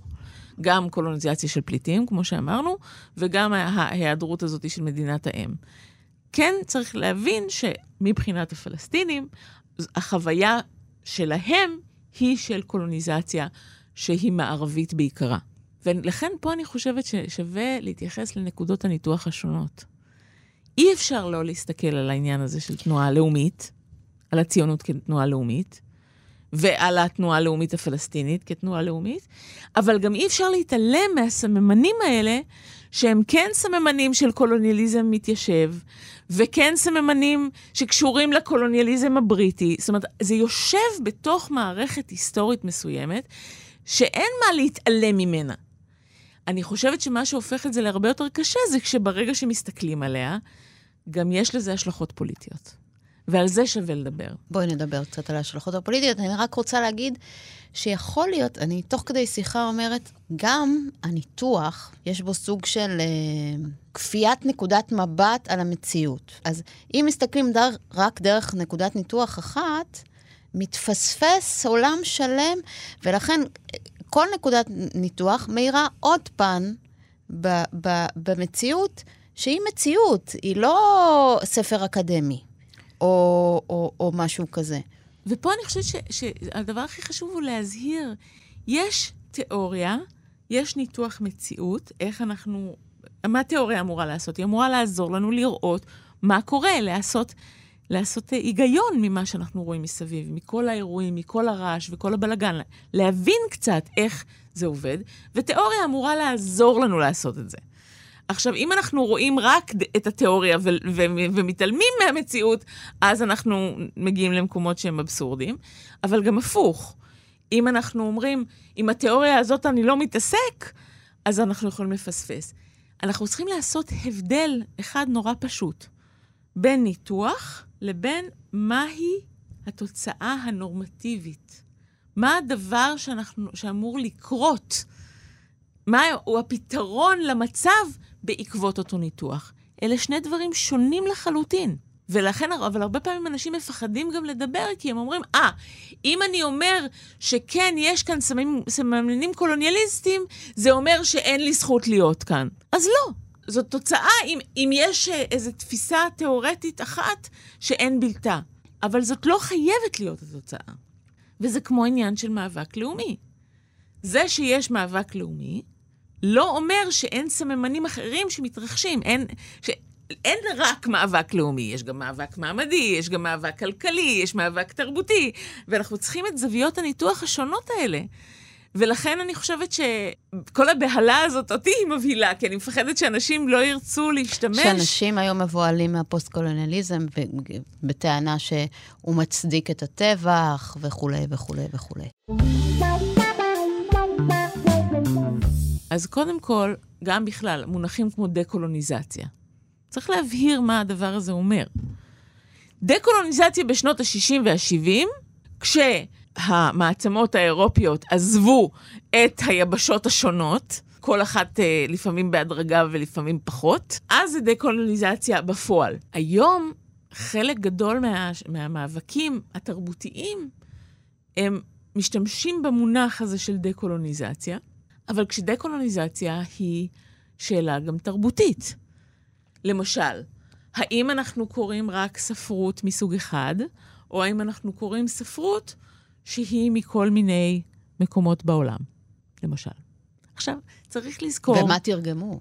גם קולוניזציה של פליטים, כמו שאמרנו, וגם ההיעדרות הזאת של מדינת האם. כן צריך להבין שמבחינת הפלסטינים, החוויה שלהם היא של קולוניזציה שהיא מערבית בעיקרה. ולכן פה אני חושבת ששווה להתייחס לנקודות הניתוח השונות. אי אפשר לא להסתכל על העניין הזה של תנועה לאומית, על הציונות כתנועה לאומית, ועל התנועה הלאומית הפלסטינית כתנועה לאומית, אבל גם אי אפשר להתעלם מהסממנים האלה, שהם כן סממנים של קולוניאליזם מתיישב, וכן סממנים שקשורים לקולוניאליזם הבריטי. זאת אומרת, זה יושב בתוך מערכת היסטורית מסוימת, שאין מה להתעלם ממנה. אני חושבת שמה שהופך את זה להרבה יותר קשה, זה כשברגע שמסתכלים עליה, גם יש לזה השלכות פוליטיות. ועל זה שווה לדבר. בואי נדבר קצת על ההשלכות הפוליטיות. אני רק רוצה להגיד שיכול להיות, אני תוך כדי שיחה אומרת, גם הניתוח, יש בו סוג של אה, כפיית נקודת מבט על המציאות. אז אם מסתכלים דר, רק דרך נקודת ניתוח אחת, מתפספס עולם שלם, ולכן כל נקודת ניתוח מאירה עוד פן במציאות, שהיא מציאות, היא לא ספר אקדמי. או, או, או משהו כזה. ופה אני חושבת ש, שהדבר הכי חשוב הוא להזהיר, יש תיאוריה, יש ניתוח מציאות, איך אנחנו... מה תיאוריה אמורה לעשות? היא אמורה לעזור לנו לראות מה קורה, לעשות, לעשות היגיון ממה שאנחנו רואים מסביב, מכל האירועים, מכל הרעש וכל הבלגן, להבין קצת איך זה עובד, ותיאוריה אמורה לעזור לנו לעשות את זה. עכשיו, אם אנחנו רואים רק את התיאוריה ו- ו- ומתעלמים מהמציאות, אז אנחנו מגיעים למקומות שהם אבסורדים, אבל גם הפוך. אם אנחנו אומרים, עם התיאוריה הזאת אני לא מתעסק, אז אנחנו יכולים לפספס. אנחנו צריכים לעשות הבדל אחד נורא פשוט, בין ניתוח לבין מהי התוצאה הנורמטיבית. מה הדבר שאנחנו, שאמור לקרות? מהו הפתרון למצב בעקבות אותו ניתוח. אלה שני דברים שונים לחלוטין. ולכן, אבל הרבה פעמים אנשים מפחדים גם לדבר, כי הם אומרים, אה, ah, אם אני אומר שכן, יש כאן סממנים קולוניאליסטיים, זה אומר שאין לי זכות להיות כאן. אז לא. זאת תוצאה אם, אם יש אה, איזו תפיסה תיאורטית אחת שאין בלתה. אבל זאת לא חייבת להיות התוצאה. וזה כמו עניין של מאבק לאומי. זה שיש מאבק לאומי, לא אומר שאין סממנים אחרים שמתרחשים. אין, ש... אין רק מאבק לאומי, יש גם מאבק מעמדי, יש גם מאבק כלכלי, יש מאבק תרבותי, ואנחנו צריכים את זוויות הניתוח השונות האלה. ולכן אני חושבת שכל הבהלה הזאת, אותי היא מבהילה, כי אני מפחדת שאנשים לא ירצו להשתמש. שאנשים היום מבוהלים מהפוסט-קולוניאליזם בטענה שהוא מצדיק את הטבח וכולי וכולי וכולי. אז קודם כל, גם בכלל, מונחים כמו דה-קולוניזציה. צריך להבהיר מה הדבר הזה אומר. דה-קולוניזציה בשנות ה-60 וה-70, כשהמעצמות האירופיות עזבו את היבשות השונות, כל אחת אה, לפעמים בהדרגה ולפעמים פחות, אז זה דה-קולוניזציה בפועל. היום, חלק גדול מה, מהמאבקים התרבותיים, הם משתמשים במונח הזה של דה-קולוניזציה, אבל כשדה-קולוניזציה היא שאלה גם תרבותית. למשל, האם אנחנו קוראים רק ספרות מסוג אחד, או האם אנחנו קוראים ספרות שהיא מכל מיני מקומות בעולם, למשל. עכשיו, צריך לזכור... ומה תרגמו?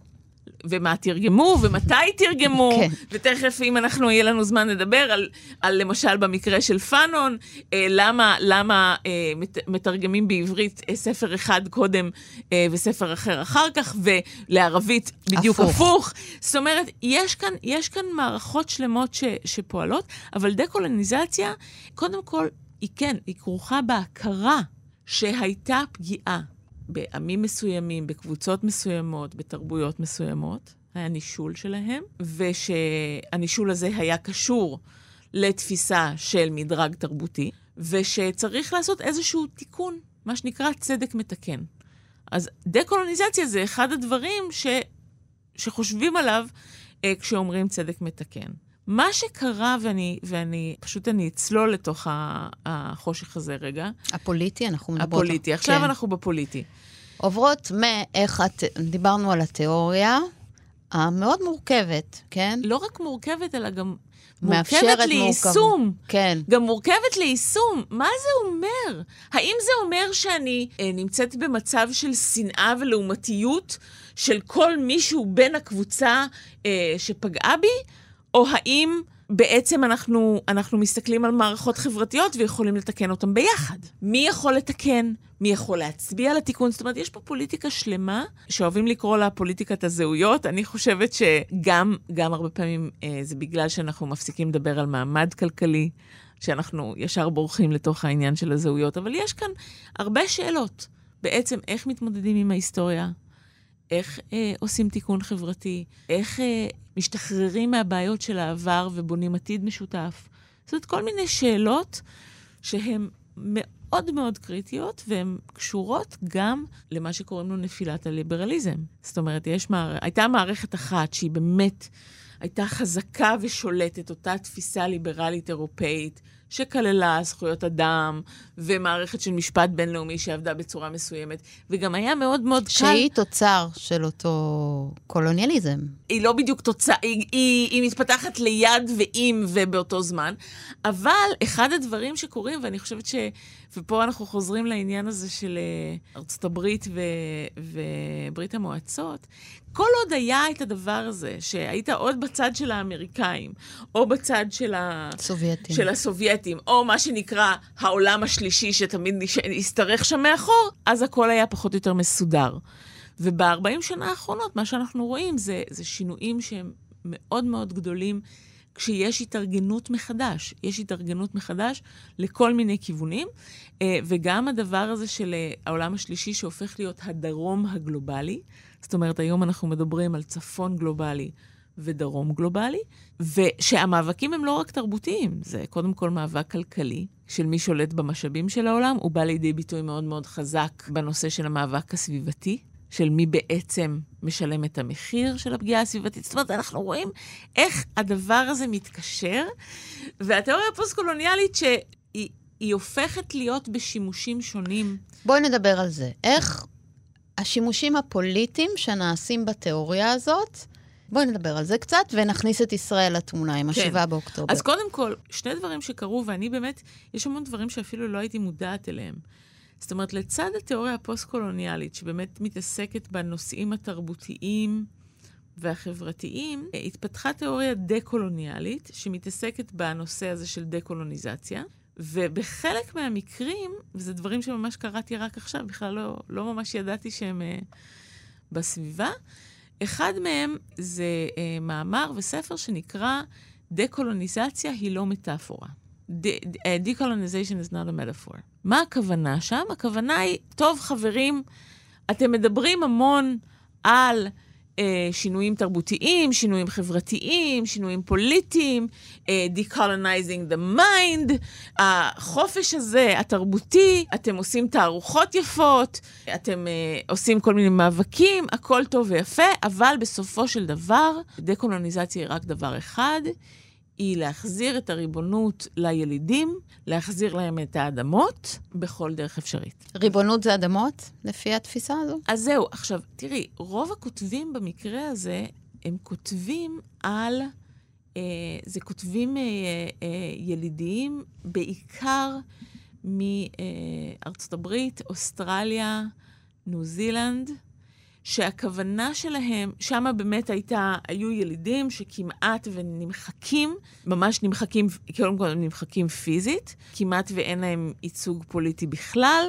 ומה תרגמו, ומתי תרגמו, כן. ותכף, אם אנחנו, יהיה לנו זמן לדבר על, על למשל במקרה של פאנון, אה, למה, למה אה, מת, מתרגמים בעברית אה, ספר אחד קודם אה, וספר אחר אחר כך, ולערבית בדיוק הפוך. הפוך. זאת אומרת, יש כאן, יש כאן מערכות שלמות ש, שפועלות, אבל דה-קולוניזציה, קודם כל, היא כן, היא כרוכה בהכרה שהייתה פגיעה בעמים מסוימים, בקבוצות מסוימות, בתרבויות מסוימות, היה נישול שלהם, ושהנישול הזה היה קשור לתפיסה של מדרג תרבותי, ושצריך לעשות איזשהו תיקון, מה שנקרא צדק מתקן. אז דה-קולוניזציה זה אחד הדברים ש... שחושבים עליו אה, כשאומרים צדק מתקן. מה שקרה, ואני, ואני פשוט אני אצלול לתוך החושך הזה רגע. הפוליטי, אנחנו מדברות. הפוליטי, עכשיו כן. אנחנו בפוליטי. עוברות מאיך את, דיברנו על התיאוריה המאוד מורכבת, כן? לא רק מורכבת, אלא גם מורכבת ליישום. מורכב. כן. גם מורכבת ליישום. מה זה אומר? האם זה אומר שאני אה, נמצאת במצב של שנאה ולעומתיות של כל מישהו בין הקבוצה אה, שפגעה בי? או האם בעצם אנחנו, אנחנו מסתכלים על מערכות חברתיות ויכולים לתקן אותן ביחד? מי יכול לתקן? מי יכול להצביע על התיקון? זאת אומרת, יש פה פוליטיקה שלמה, שאוהבים לקרוא לה פוליטיקת הזהויות. אני חושבת שגם גם הרבה פעמים אה, זה בגלל שאנחנו מפסיקים לדבר על מעמד כלכלי, שאנחנו ישר בורחים לתוך העניין של הזהויות, אבל יש כאן הרבה שאלות. בעצם, איך מתמודדים עם ההיסטוריה? איך אה, עושים תיקון חברתי? איך אה, משתחררים מהבעיות של העבר ובונים עתיד משותף? זאת אומרת, כל מיני שאלות שהן מאוד מאוד קריטיות, והן קשורות גם למה שקוראים לו נפילת הליברליזם. זאת אומרת, יש מער... הייתה מערכת אחת שהיא באמת הייתה חזקה ושולטת, אותה תפיסה ליברלית אירופאית, שכללה זכויות אדם ומערכת של משפט בינלאומי שעבדה בצורה מסוימת, וגם היה מאוד מאוד קל... שהיא תוצר של אותו קולוניאליזם. היא לא בדיוק תוצר, היא, היא, היא מתפתחת ליד ועם ובאותו זמן, אבל אחד הדברים שקורים, ואני חושבת ש... ופה אנחנו חוזרים לעניין הזה של אה, ארצות הברית ו... וברית המועצות, כל עוד היה את הדבר הזה, שהיית עוד בצד של האמריקאים, או בצד של, ה... סובייטים. של הסובייטים, או מה שנקרא העולם השלישי שתמיד ישתרך שם מאחור, אז הכל היה פחות או יותר מסודר. וב-40 שנה האחרונות, מה שאנחנו רואים זה, זה שינויים שהם מאוד מאוד גדולים. כשיש התארגנות מחדש. יש התארגנות מחדש לכל מיני כיוונים, אה, וגם הדבר הזה של אה, העולם השלישי שהופך להיות הדרום הגלובלי. זאת אומרת, היום אנחנו מדברים על צפון גלובלי ודרום גלובלי, ושהמאבקים הם לא רק תרבותיים, זה קודם כל מאבק כלכלי של מי שולט במשאבים של העולם, הוא בא לידי ביטוי מאוד מאוד חזק בנושא של המאבק הסביבתי. של מי בעצם משלם את המחיר של הפגיעה הסביבתית. זאת אומרת, אנחנו רואים איך הדבר הזה מתקשר, והתיאוריה הפוסט-קולוניאלית שהיא הופכת להיות בשימושים שונים. בואי נדבר על זה. איך השימושים הפוליטיים שנעשים בתיאוריה הזאת, בואי נדבר על זה קצת ונכניס את ישראל לתמונה עם כן. ה-7 באוקטובר. אז קודם כל, שני דברים שקרו, ואני באמת, יש המון דברים שאפילו לא הייתי מודעת אליהם. זאת אומרת, לצד התיאוריה הפוסט-קולוניאלית, שבאמת מתעסקת בנושאים התרבותיים והחברתיים, התפתחה תיאוריה דה-קולוניאלית, שמתעסקת בנושא הזה של דה-קולוניזציה. ובחלק מהמקרים, וזה דברים שממש קראתי רק עכשיו, בכלל לא, לא ממש ידעתי שהם אה, בסביבה, אחד מהם זה אה, מאמר וספר שנקרא דה-קולוניזציה היא לא מטאפורה. Decolonization is not a metaphor. מה הכוונה שם? הכוונה היא, טוב, חברים, אתם מדברים המון על אה, שינויים תרבותיים, שינויים חברתיים, שינויים פוליטיים, אה, decolonizing the mind, החופש הזה, התרבותי, אתם עושים תערוכות יפות, אתם אה, עושים כל מיני מאבקים, הכל טוב ויפה, אבל בסופו של דבר, דקולוניזציה היא רק דבר אחד, היא להחזיר את הריבונות לילידים, להחזיר להם את האדמות בכל דרך אפשרית. ריבונות זה אדמות, לפי התפיסה הזו? אז זהו. עכשיו, תראי, רוב הכותבים במקרה הזה, הם כותבים על... אה, זה כותבים אה, אה, ילידיים, בעיקר מארצות הברית, אוסטרליה, ניו זילנד. שהכוונה שלהם, שם באמת הייתה, היו ילידים שכמעט ונמחקים, ממש נמחקים, קודם כל נמחקים פיזית, כמעט ואין להם ייצוג פוליטי בכלל,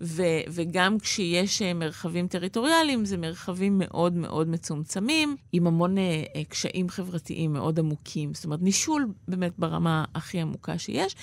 ו, וגם כשיש אה, מרחבים טריטוריאליים, זה מרחבים מאוד מאוד מצומצמים, עם המון אה, אה, קשיים חברתיים מאוד עמוקים. זאת אומרת, נישול באמת ברמה הכי עמוקה שיש.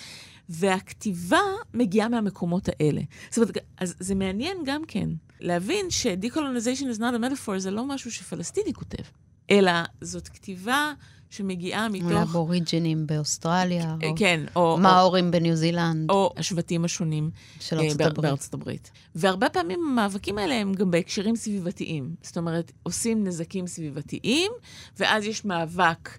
והכתיבה מגיעה מהמקומות האלה. זאת אומרת, אז זה מעניין גם כן להבין ש-decolonization is not a metaphor זה לא משהו שפלסטיני כותב, אלא זאת כתיבה שמגיעה מתוך... אולי אבוריג'ינים באוסטרליה, או... כן, או... מאורים או, בניו זילנד. או השבטים השונים של ארצות הברית. בארצות הברית. והרבה פעמים המאבקים האלה הם גם בהקשרים סביבתיים. זאת אומרת, עושים נזקים סביבתיים, ואז יש מאבק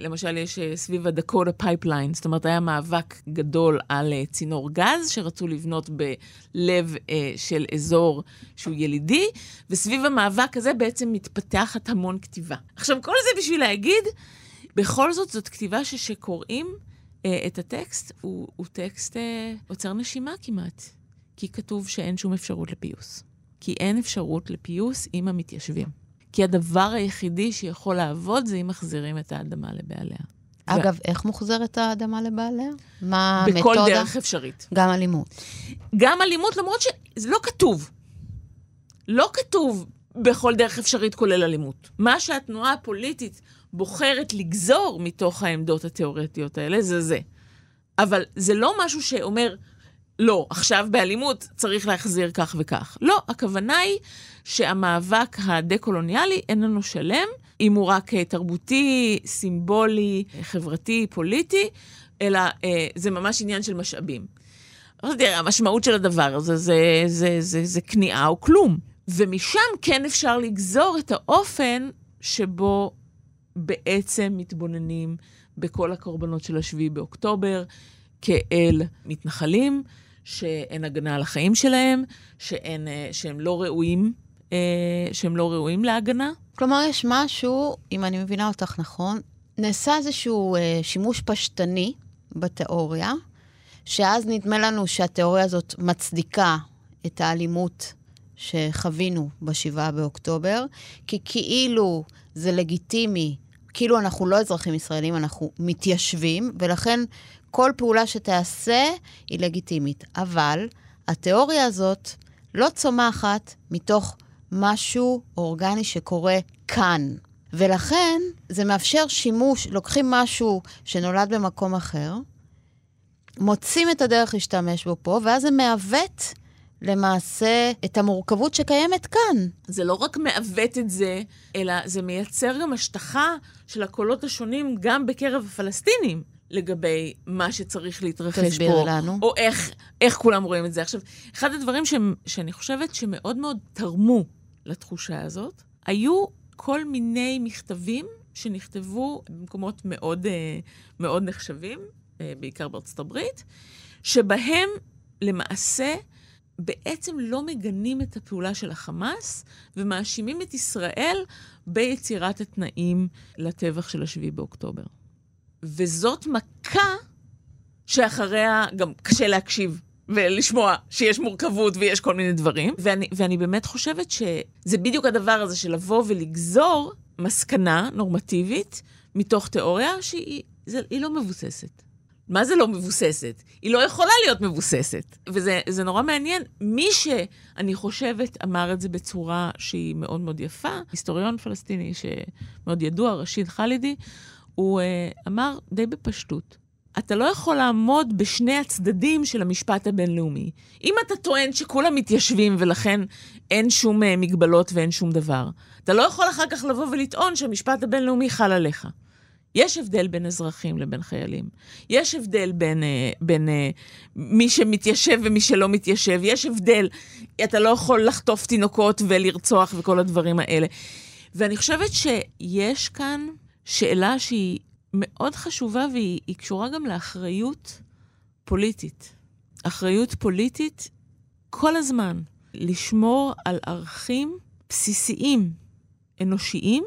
למשל, יש uh, סביב ה-Dakota Pipeline, זאת אומרת, היה מאבק גדול על uh, צינור גז שרצו לבנות בלב של אזור שהוא ילידי, וסביב המאבק הזה בעצם מתפתחת המון כתיבה. עכשיו, כל זה בשביל להגיד, בכל זאת, זאת כתיבה שכשקוראים את הטקסט, הוא, הוא טקסט עוצר נשימה כמעט, כי כתוב שאין שום אפשרות לפיוס. כי אין אפשרות לפיוס עם המתיישבים. כי הדבר היחידי שיכול לעבוד זה אם מחזירים את האדמה לבעליה. אגב, ו... איך מוחזרת האדמה לבעליה? מה המתודה? בכל המתודה? דרך אפשרית. גם אלימות. גם אלימות, למרות שזה לא כתוב. לא כתוב בכל דרך אפשרית כולל אלימות. מה שהתנועה הפוליטית בוחרת לגזור מתוך העמדות התיאורטיות האלה זה זה. אבל זה לא משהו שאומר, לא, עכשיו באלימות צריך להחזיר כך וכך. לא, הכוונה היא שהמאבק הדה-קולוניאלי איננו שלם, אם הוא רק אה, תרבותי, סימבולי, חברתי, פוליטי, אלא אה, זה ממש עניין של משאבים. המשמעות של הדבר הזה זה, זה, זה, זה, זה כניעה או כלום. ומשם כן אפשר לגזור את האופן שבו בעצם מתבוננים בכל הקורבנות של השביעי באוקטובר כאל מתנחלים, שאין הגנה על החיים שלהם, שאין, אה, שהם לא ראויים, אה, שהם לא ראויים להגנה. כלומר, יש משהו, אם אני מבינה אותך נכון, נעשה איזשהו אה, שימוש פשטני בתיאוריה, שאז נדמה לנו שהתיאוריה הזאת מצדיקה את האלימות שחווינו ב-7 באוקטובר, כי כאילו זה לגיטימי, כאילו אנחנו לא אזרחים ישראלים, אנחנו מתיישבים, ולכן כל פעולה שתעשה היא לגיטימית. אבל התיאוריה הזאת לא צומחת מתוך משהו אורגני שקורה כאן. ולכן זה מאפשר שימוש, לוקחים משהו שנולד במקום אחר, מוצאים את הדרך להשתמש בו פה, ואז זה מעוות למעשה את המורכבות שקיימת כאן. זה לא רק מעוות את זה, אלא זה מייצר גם השטחה של הקולות השונים גם בקרב הפלסטינים. לגבי מה שצריך להתרחש פה. לנו. או איך, איך כולם רואים את זה. עכשיו, אחד הדברים ש, שאני חושבת שמאוד מאוד תרמו לתחושה הזאת, היו כל מיני מכתבים שנכתבו במקומות מאוד, אה, מאוד נחשבים, אה, בעיקר בארצות הברית, שבהם למעשה בעצם לא מגנים את הפעולה של החמאס ומאשימים את ישראל ביצירת התנאים לטבח של השביעי באוקטובר. וזאת מכה שאחריה גם קשה להקשיב ולשמוע שיש מורכבות ויש כל מיני דברים. ואני, ואני באמת חושבת שזה בדיוק הדבר הזה של לבוא ולגזור מסקנה נורמטיבית מתוך תיאוריה שהיא זה, לא מבוססת. מה זה לא מבוססת? היא לא יכולה להיות מבוססת. וזה נורא מעניין. מי שאני חושבת אמר את זה בצורה שהיא מאוד מאוד יפה, היסטוריון פלסטיני שמאוד ידוע, רשיד חאלידי, הוא uh, אמר די בפשטות, אתה לא יכול לעמוד בשני הצדדים של המשפט הבינלאומי. אם אתה טוען שכולם מתיישבים ולכן אין שום uh, מגבלות ואין שום דבר, אתה לא יכול אחר כך לבוא ולטעון שהמשפט הבינלאומי חל עליך. יש הבדל בין אזרחים לבין חיילים. יש הבדל בין, uh, בין uh, מי שמתיישב ומי שלא מתיישב. יש הבדל, אתה לא יכול לחטוף תינוקות ולרצוח וכל הדברים האלה. ואני חושבת שיש כאן שאלה שהיא מאוד חשובה והיא קשורה גם לאחריות פוליטית. אחריות פוליטית כל הזמן לשמור על ערכים בסיסיים, אנושיים,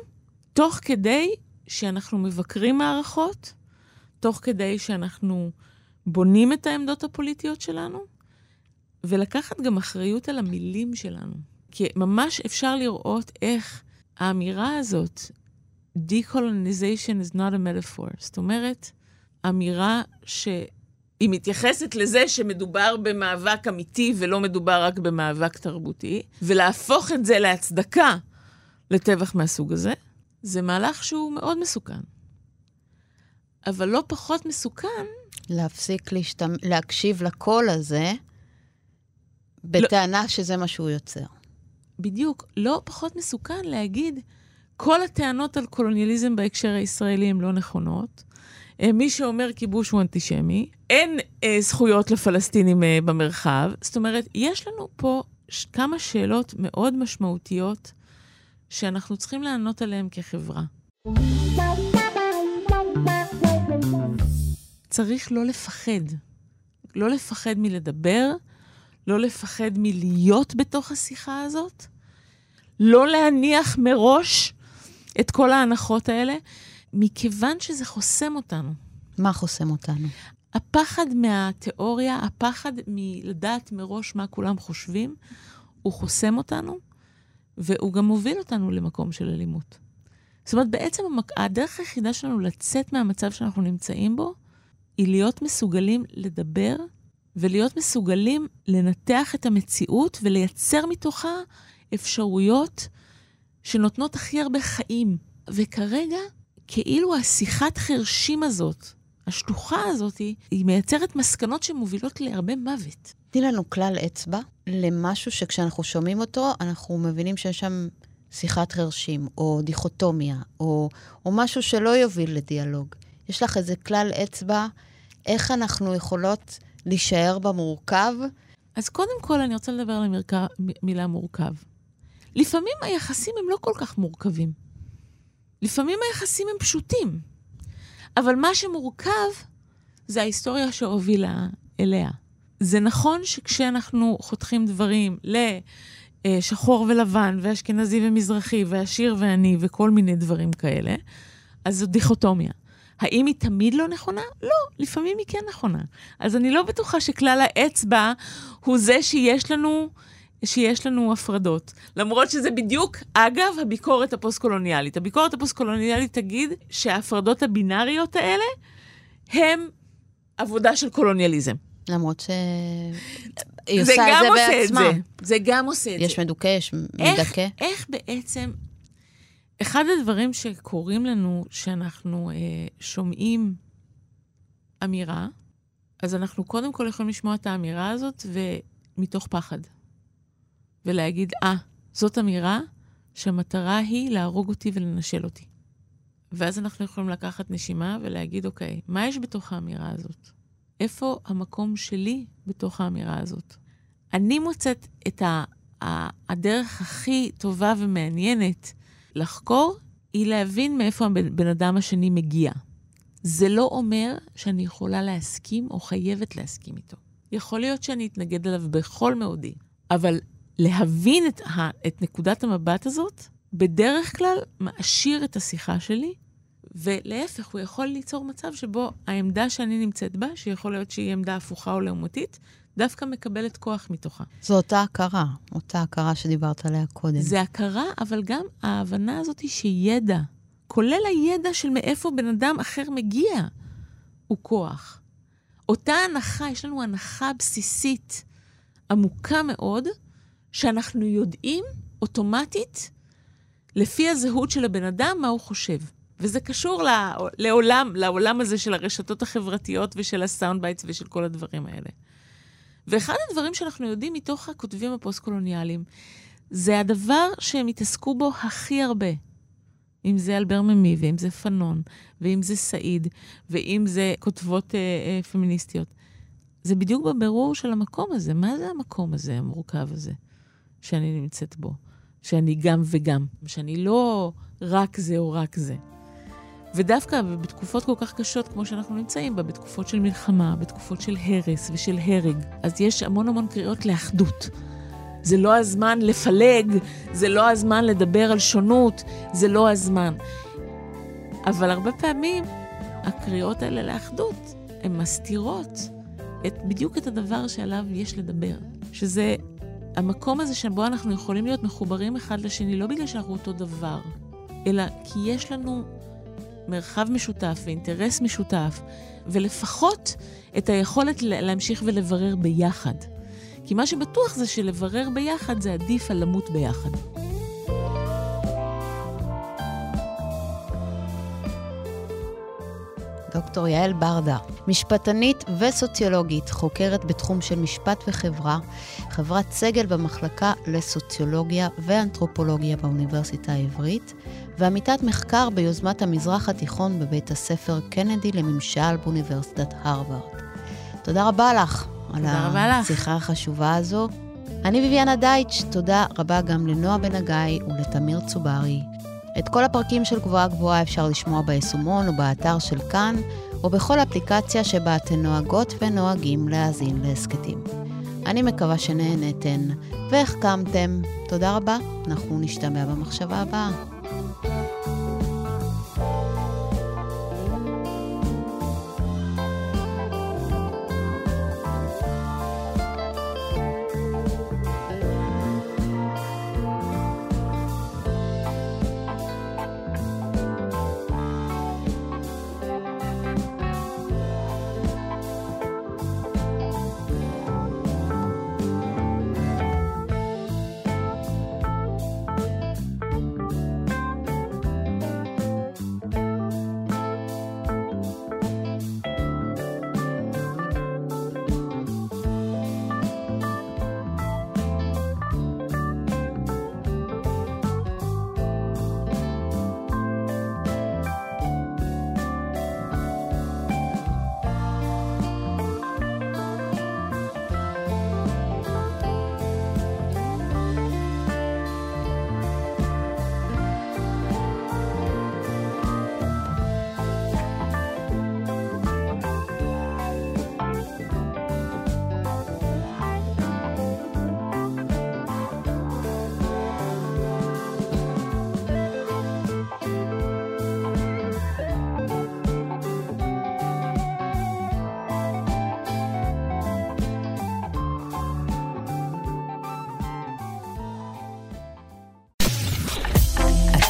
תוך כדי שאנחנו מבקרים מערכות, תוך כדי שאנחנו בונים את העמדות הפוליטיות שלנו, ולקחת גם אחריות על המילים שלנו. כי ממש אפשר לראות איך האמירה הזאת, decolonization is not a metaphor. זאת אומרת, אמירה היא מתייחסת לזה שמדובר במאבק אמיתי ולא מדובר רק במאבק תרבותי, ולהפוך את זה להצדקה לטבח מהסוג הזה, זה מהלך שהוא מאוד מסוכן. אבל לא פחות מסוכן... להפסיק להשתמ... להקשיב לקול הזה, בטענה לא... שזה מה שהוא יוצר. בדיוק. לא פחות מסוכן להגיד, כל הטענות על קולוניאליזם בהקשר הישראלי הן לא נכונות. אה, מי שאומר כיבוש הוא אנטישמי, אין אה, זכויות לפלסטינים אה, במרחב. זאת אומרת, יש לנו פה ש- כמה שאלות מאוד משמעותיות שאנחנו צריכים לענות עליהן כחברה. צריך לא לפחד. לא לפחד מלדבר, לא לפחד מלהיות בתוך השיחה הזאת, לא להניח מראש את כל ההנחות האלה, מכיוון שזה חוסם אותנו. מה חוסם אותנו? הפחד מהתיאוריה, הפחד מלדעת מראש מה כולם חושבים, הוא חוסם אותנו, והוא גם מוביל אותנו למקום של אלימות. זאת אומרת, בעצם הדרך היחידה שלנו לצאת מהמצב שאנחנו נמצאים בו, היא להיות מסוגלים לדבר ולהיות מסוגלים לנתח את המציאות ולייצר מתוכה אפשרויות שנותנות הכי הרבה חיים. וכרגע, כאילו השיחת חרשים הזאת, השטוחה הזאת, היא מייצרת מסקנות שמובילות להרבה מוות. תני לנו כלל אצבע למשהו שכשאנחנו שומעים אותו, אנחנו מבינים שיש שם שיחת חרשים, או דיכוטומיה, או, או משהו שלא יוביל לדיאלוג. יש לך איזה כלל אצבע, איך אנחנו יכולות להישאר במורכב? אז קודם כל אני רוצה לדבר על המילה מורכב. לפעמים היחסים הם לא כל כך מורכבים. לפעמים היחסים הם פשוטים. אבל מה שמורכב זה ההיסטוריה שהובילה אליה. זה נכון שכשאנחנו חותכים דברים לשחור ולבן, ואשכנזי ומזרחי, ועשיר ועני, וכל מיני דברים כאלה, אז זו דיכוטומיה. האם היא תמיד לא נכונה? לא, לפעמים היא כן נכונה. אז אני לא בטוחה שכלל האצבע הוא זה שיש לנו, שיש לנו הפרדות. למרות שזה בדיוק, אגב, הביקורת הפוסט-קולוניאלית. הביקורת הפוסט-קולוניאלית תגיד שההפרדות הבינאריות האלה הם עבודה של קולוניאליזם. למרות ש... היא עושה את זה בעצמה. את זה. זה גם עושה את יש זה. יש מדוכא, יש מדכא. איך, איך בעצם אחד הדברים שקורים לנו, שאנחנו אה, שומעים אמירה, אז אנחנו קודם כל יכולים לשמוע את האמירה הזאת ומתוך פחד. ולהגיד, אה, ah, זאת אמירה שהמטרה היא להרוג אותי ולנשל אותי. ואז אנחנו יכולים לקחת נשימה ולהגיד, אוקיי, מה יש בתוך האמירה הזאת? איפה המקום שלי בתוך האמירה הזאת? אני מוצאת את ה, ה, הדרך הכי טובה ומעניינת לחקור היא להבין מאיפה הבן אדם השני מגיע. זה לא אומר שאני יכולה להסכים או חייבת להסכים איתו. יכול להיות שאני אתנגד אליו בכל מאודי, אבל להבין את, ה, את נקודת המבט הזאת, בדרך כלל מעשיר את השיחה שלי, ולהפך, הוא יכול ליצור מצב שבו העמדה שאני נמצאת בה, שיכול להיות שהיא עמדה הפוכה או לעומתית, דווקא מקבלת כוח מתוכה. זו אותה הכרה, אותה הכרה שדיברת עליה קודם. זה הכרה, אבל גם ההבנה הזאת היא שידע, כולל הידע של מאיפה בן אדם אחר מגיע, הוא כוח. אותה הנחה, יש לנו הנחה בסיסית עמוקה מאוד, שאנחנו יודעים אוטומטית, לפי הזהות של הבן אדם, מה הוא חושב. וזה קשור לעולם, לעולם הזה של הרשתות החברתיות ושל ה sound bites ושל כל הדברים האלה. ואחד הדברים שאנחנו יודעים מתוך הכותבים הפוסט-קולוניאליים, זה הדבר שהם התעסקו בו הכי הרבה. אם זה אלבר ממי, ואם זה פנון, ואם זה סעיד, ואם זה כותבות אה, אה, פמיניסטיות. זה בדיוק בבירור של המקום הזה. מה זה המקום הזה, המורכב הזה, שאני נמצאת בו? שאני גם וגם, שאני לא רק זה או רק זה. ודווקא בתקופות כל כך קשות כמו שאנחנו נמצאים בה, בתקופות של מלחמה, בתקופות של הרס ושל הרג, אז יש המון המון קריאות לאחדות. זה לא הזמן לפלג, זה לא הזמן לדבר על שונות, זה לא הזמן. אבל הרבה פעמים הקריאות האלה לאחדות, הן מסתירות את, בדיוק את הדבר שעליו יש לדבר, שזה המקום הזה שבו אנחנו יכולים להיות מחוברים אחד לשני, לא בגלל שאנחנו אותו דבר, אלא כי יש לנו מרחב משותף ואינטרס משותף, ולפחות את היכולת להמשיך ולברר ביחד. כי מה שבטוח זה שלברר ביחד זה עדיף על למות ביחד. דוקטור יעל ברדה, משפטנית וסוציולוגית, חוקרת בתחום של משפט וחברה, חברת סגל במחלקה לסוציולוגיה ואנתרופולוגיה באוניברסיטה העברית, ועמיתת מחקר ביוזמת המזרח התיכון בבית הספר קנדי לממשל באוניברסיטת הרווארד. תודה רבה לך על השיחה החשובה הזו. אני ביביאנה דייטש, תודה רבה גם לנועה בן הגיא ולתמיר צוברי. את כל הפרקים של גבוהה גבוהה אפשר לשמוע ביישומון או באתר של כאן, או בכל אפליקציה שבה אתן נוהגות ונוהגים להאזין להסכתים. אני מקווה שנהנתן והחכמתם. תודה רבה, אנחנו נשתמע במחשבה הבאה.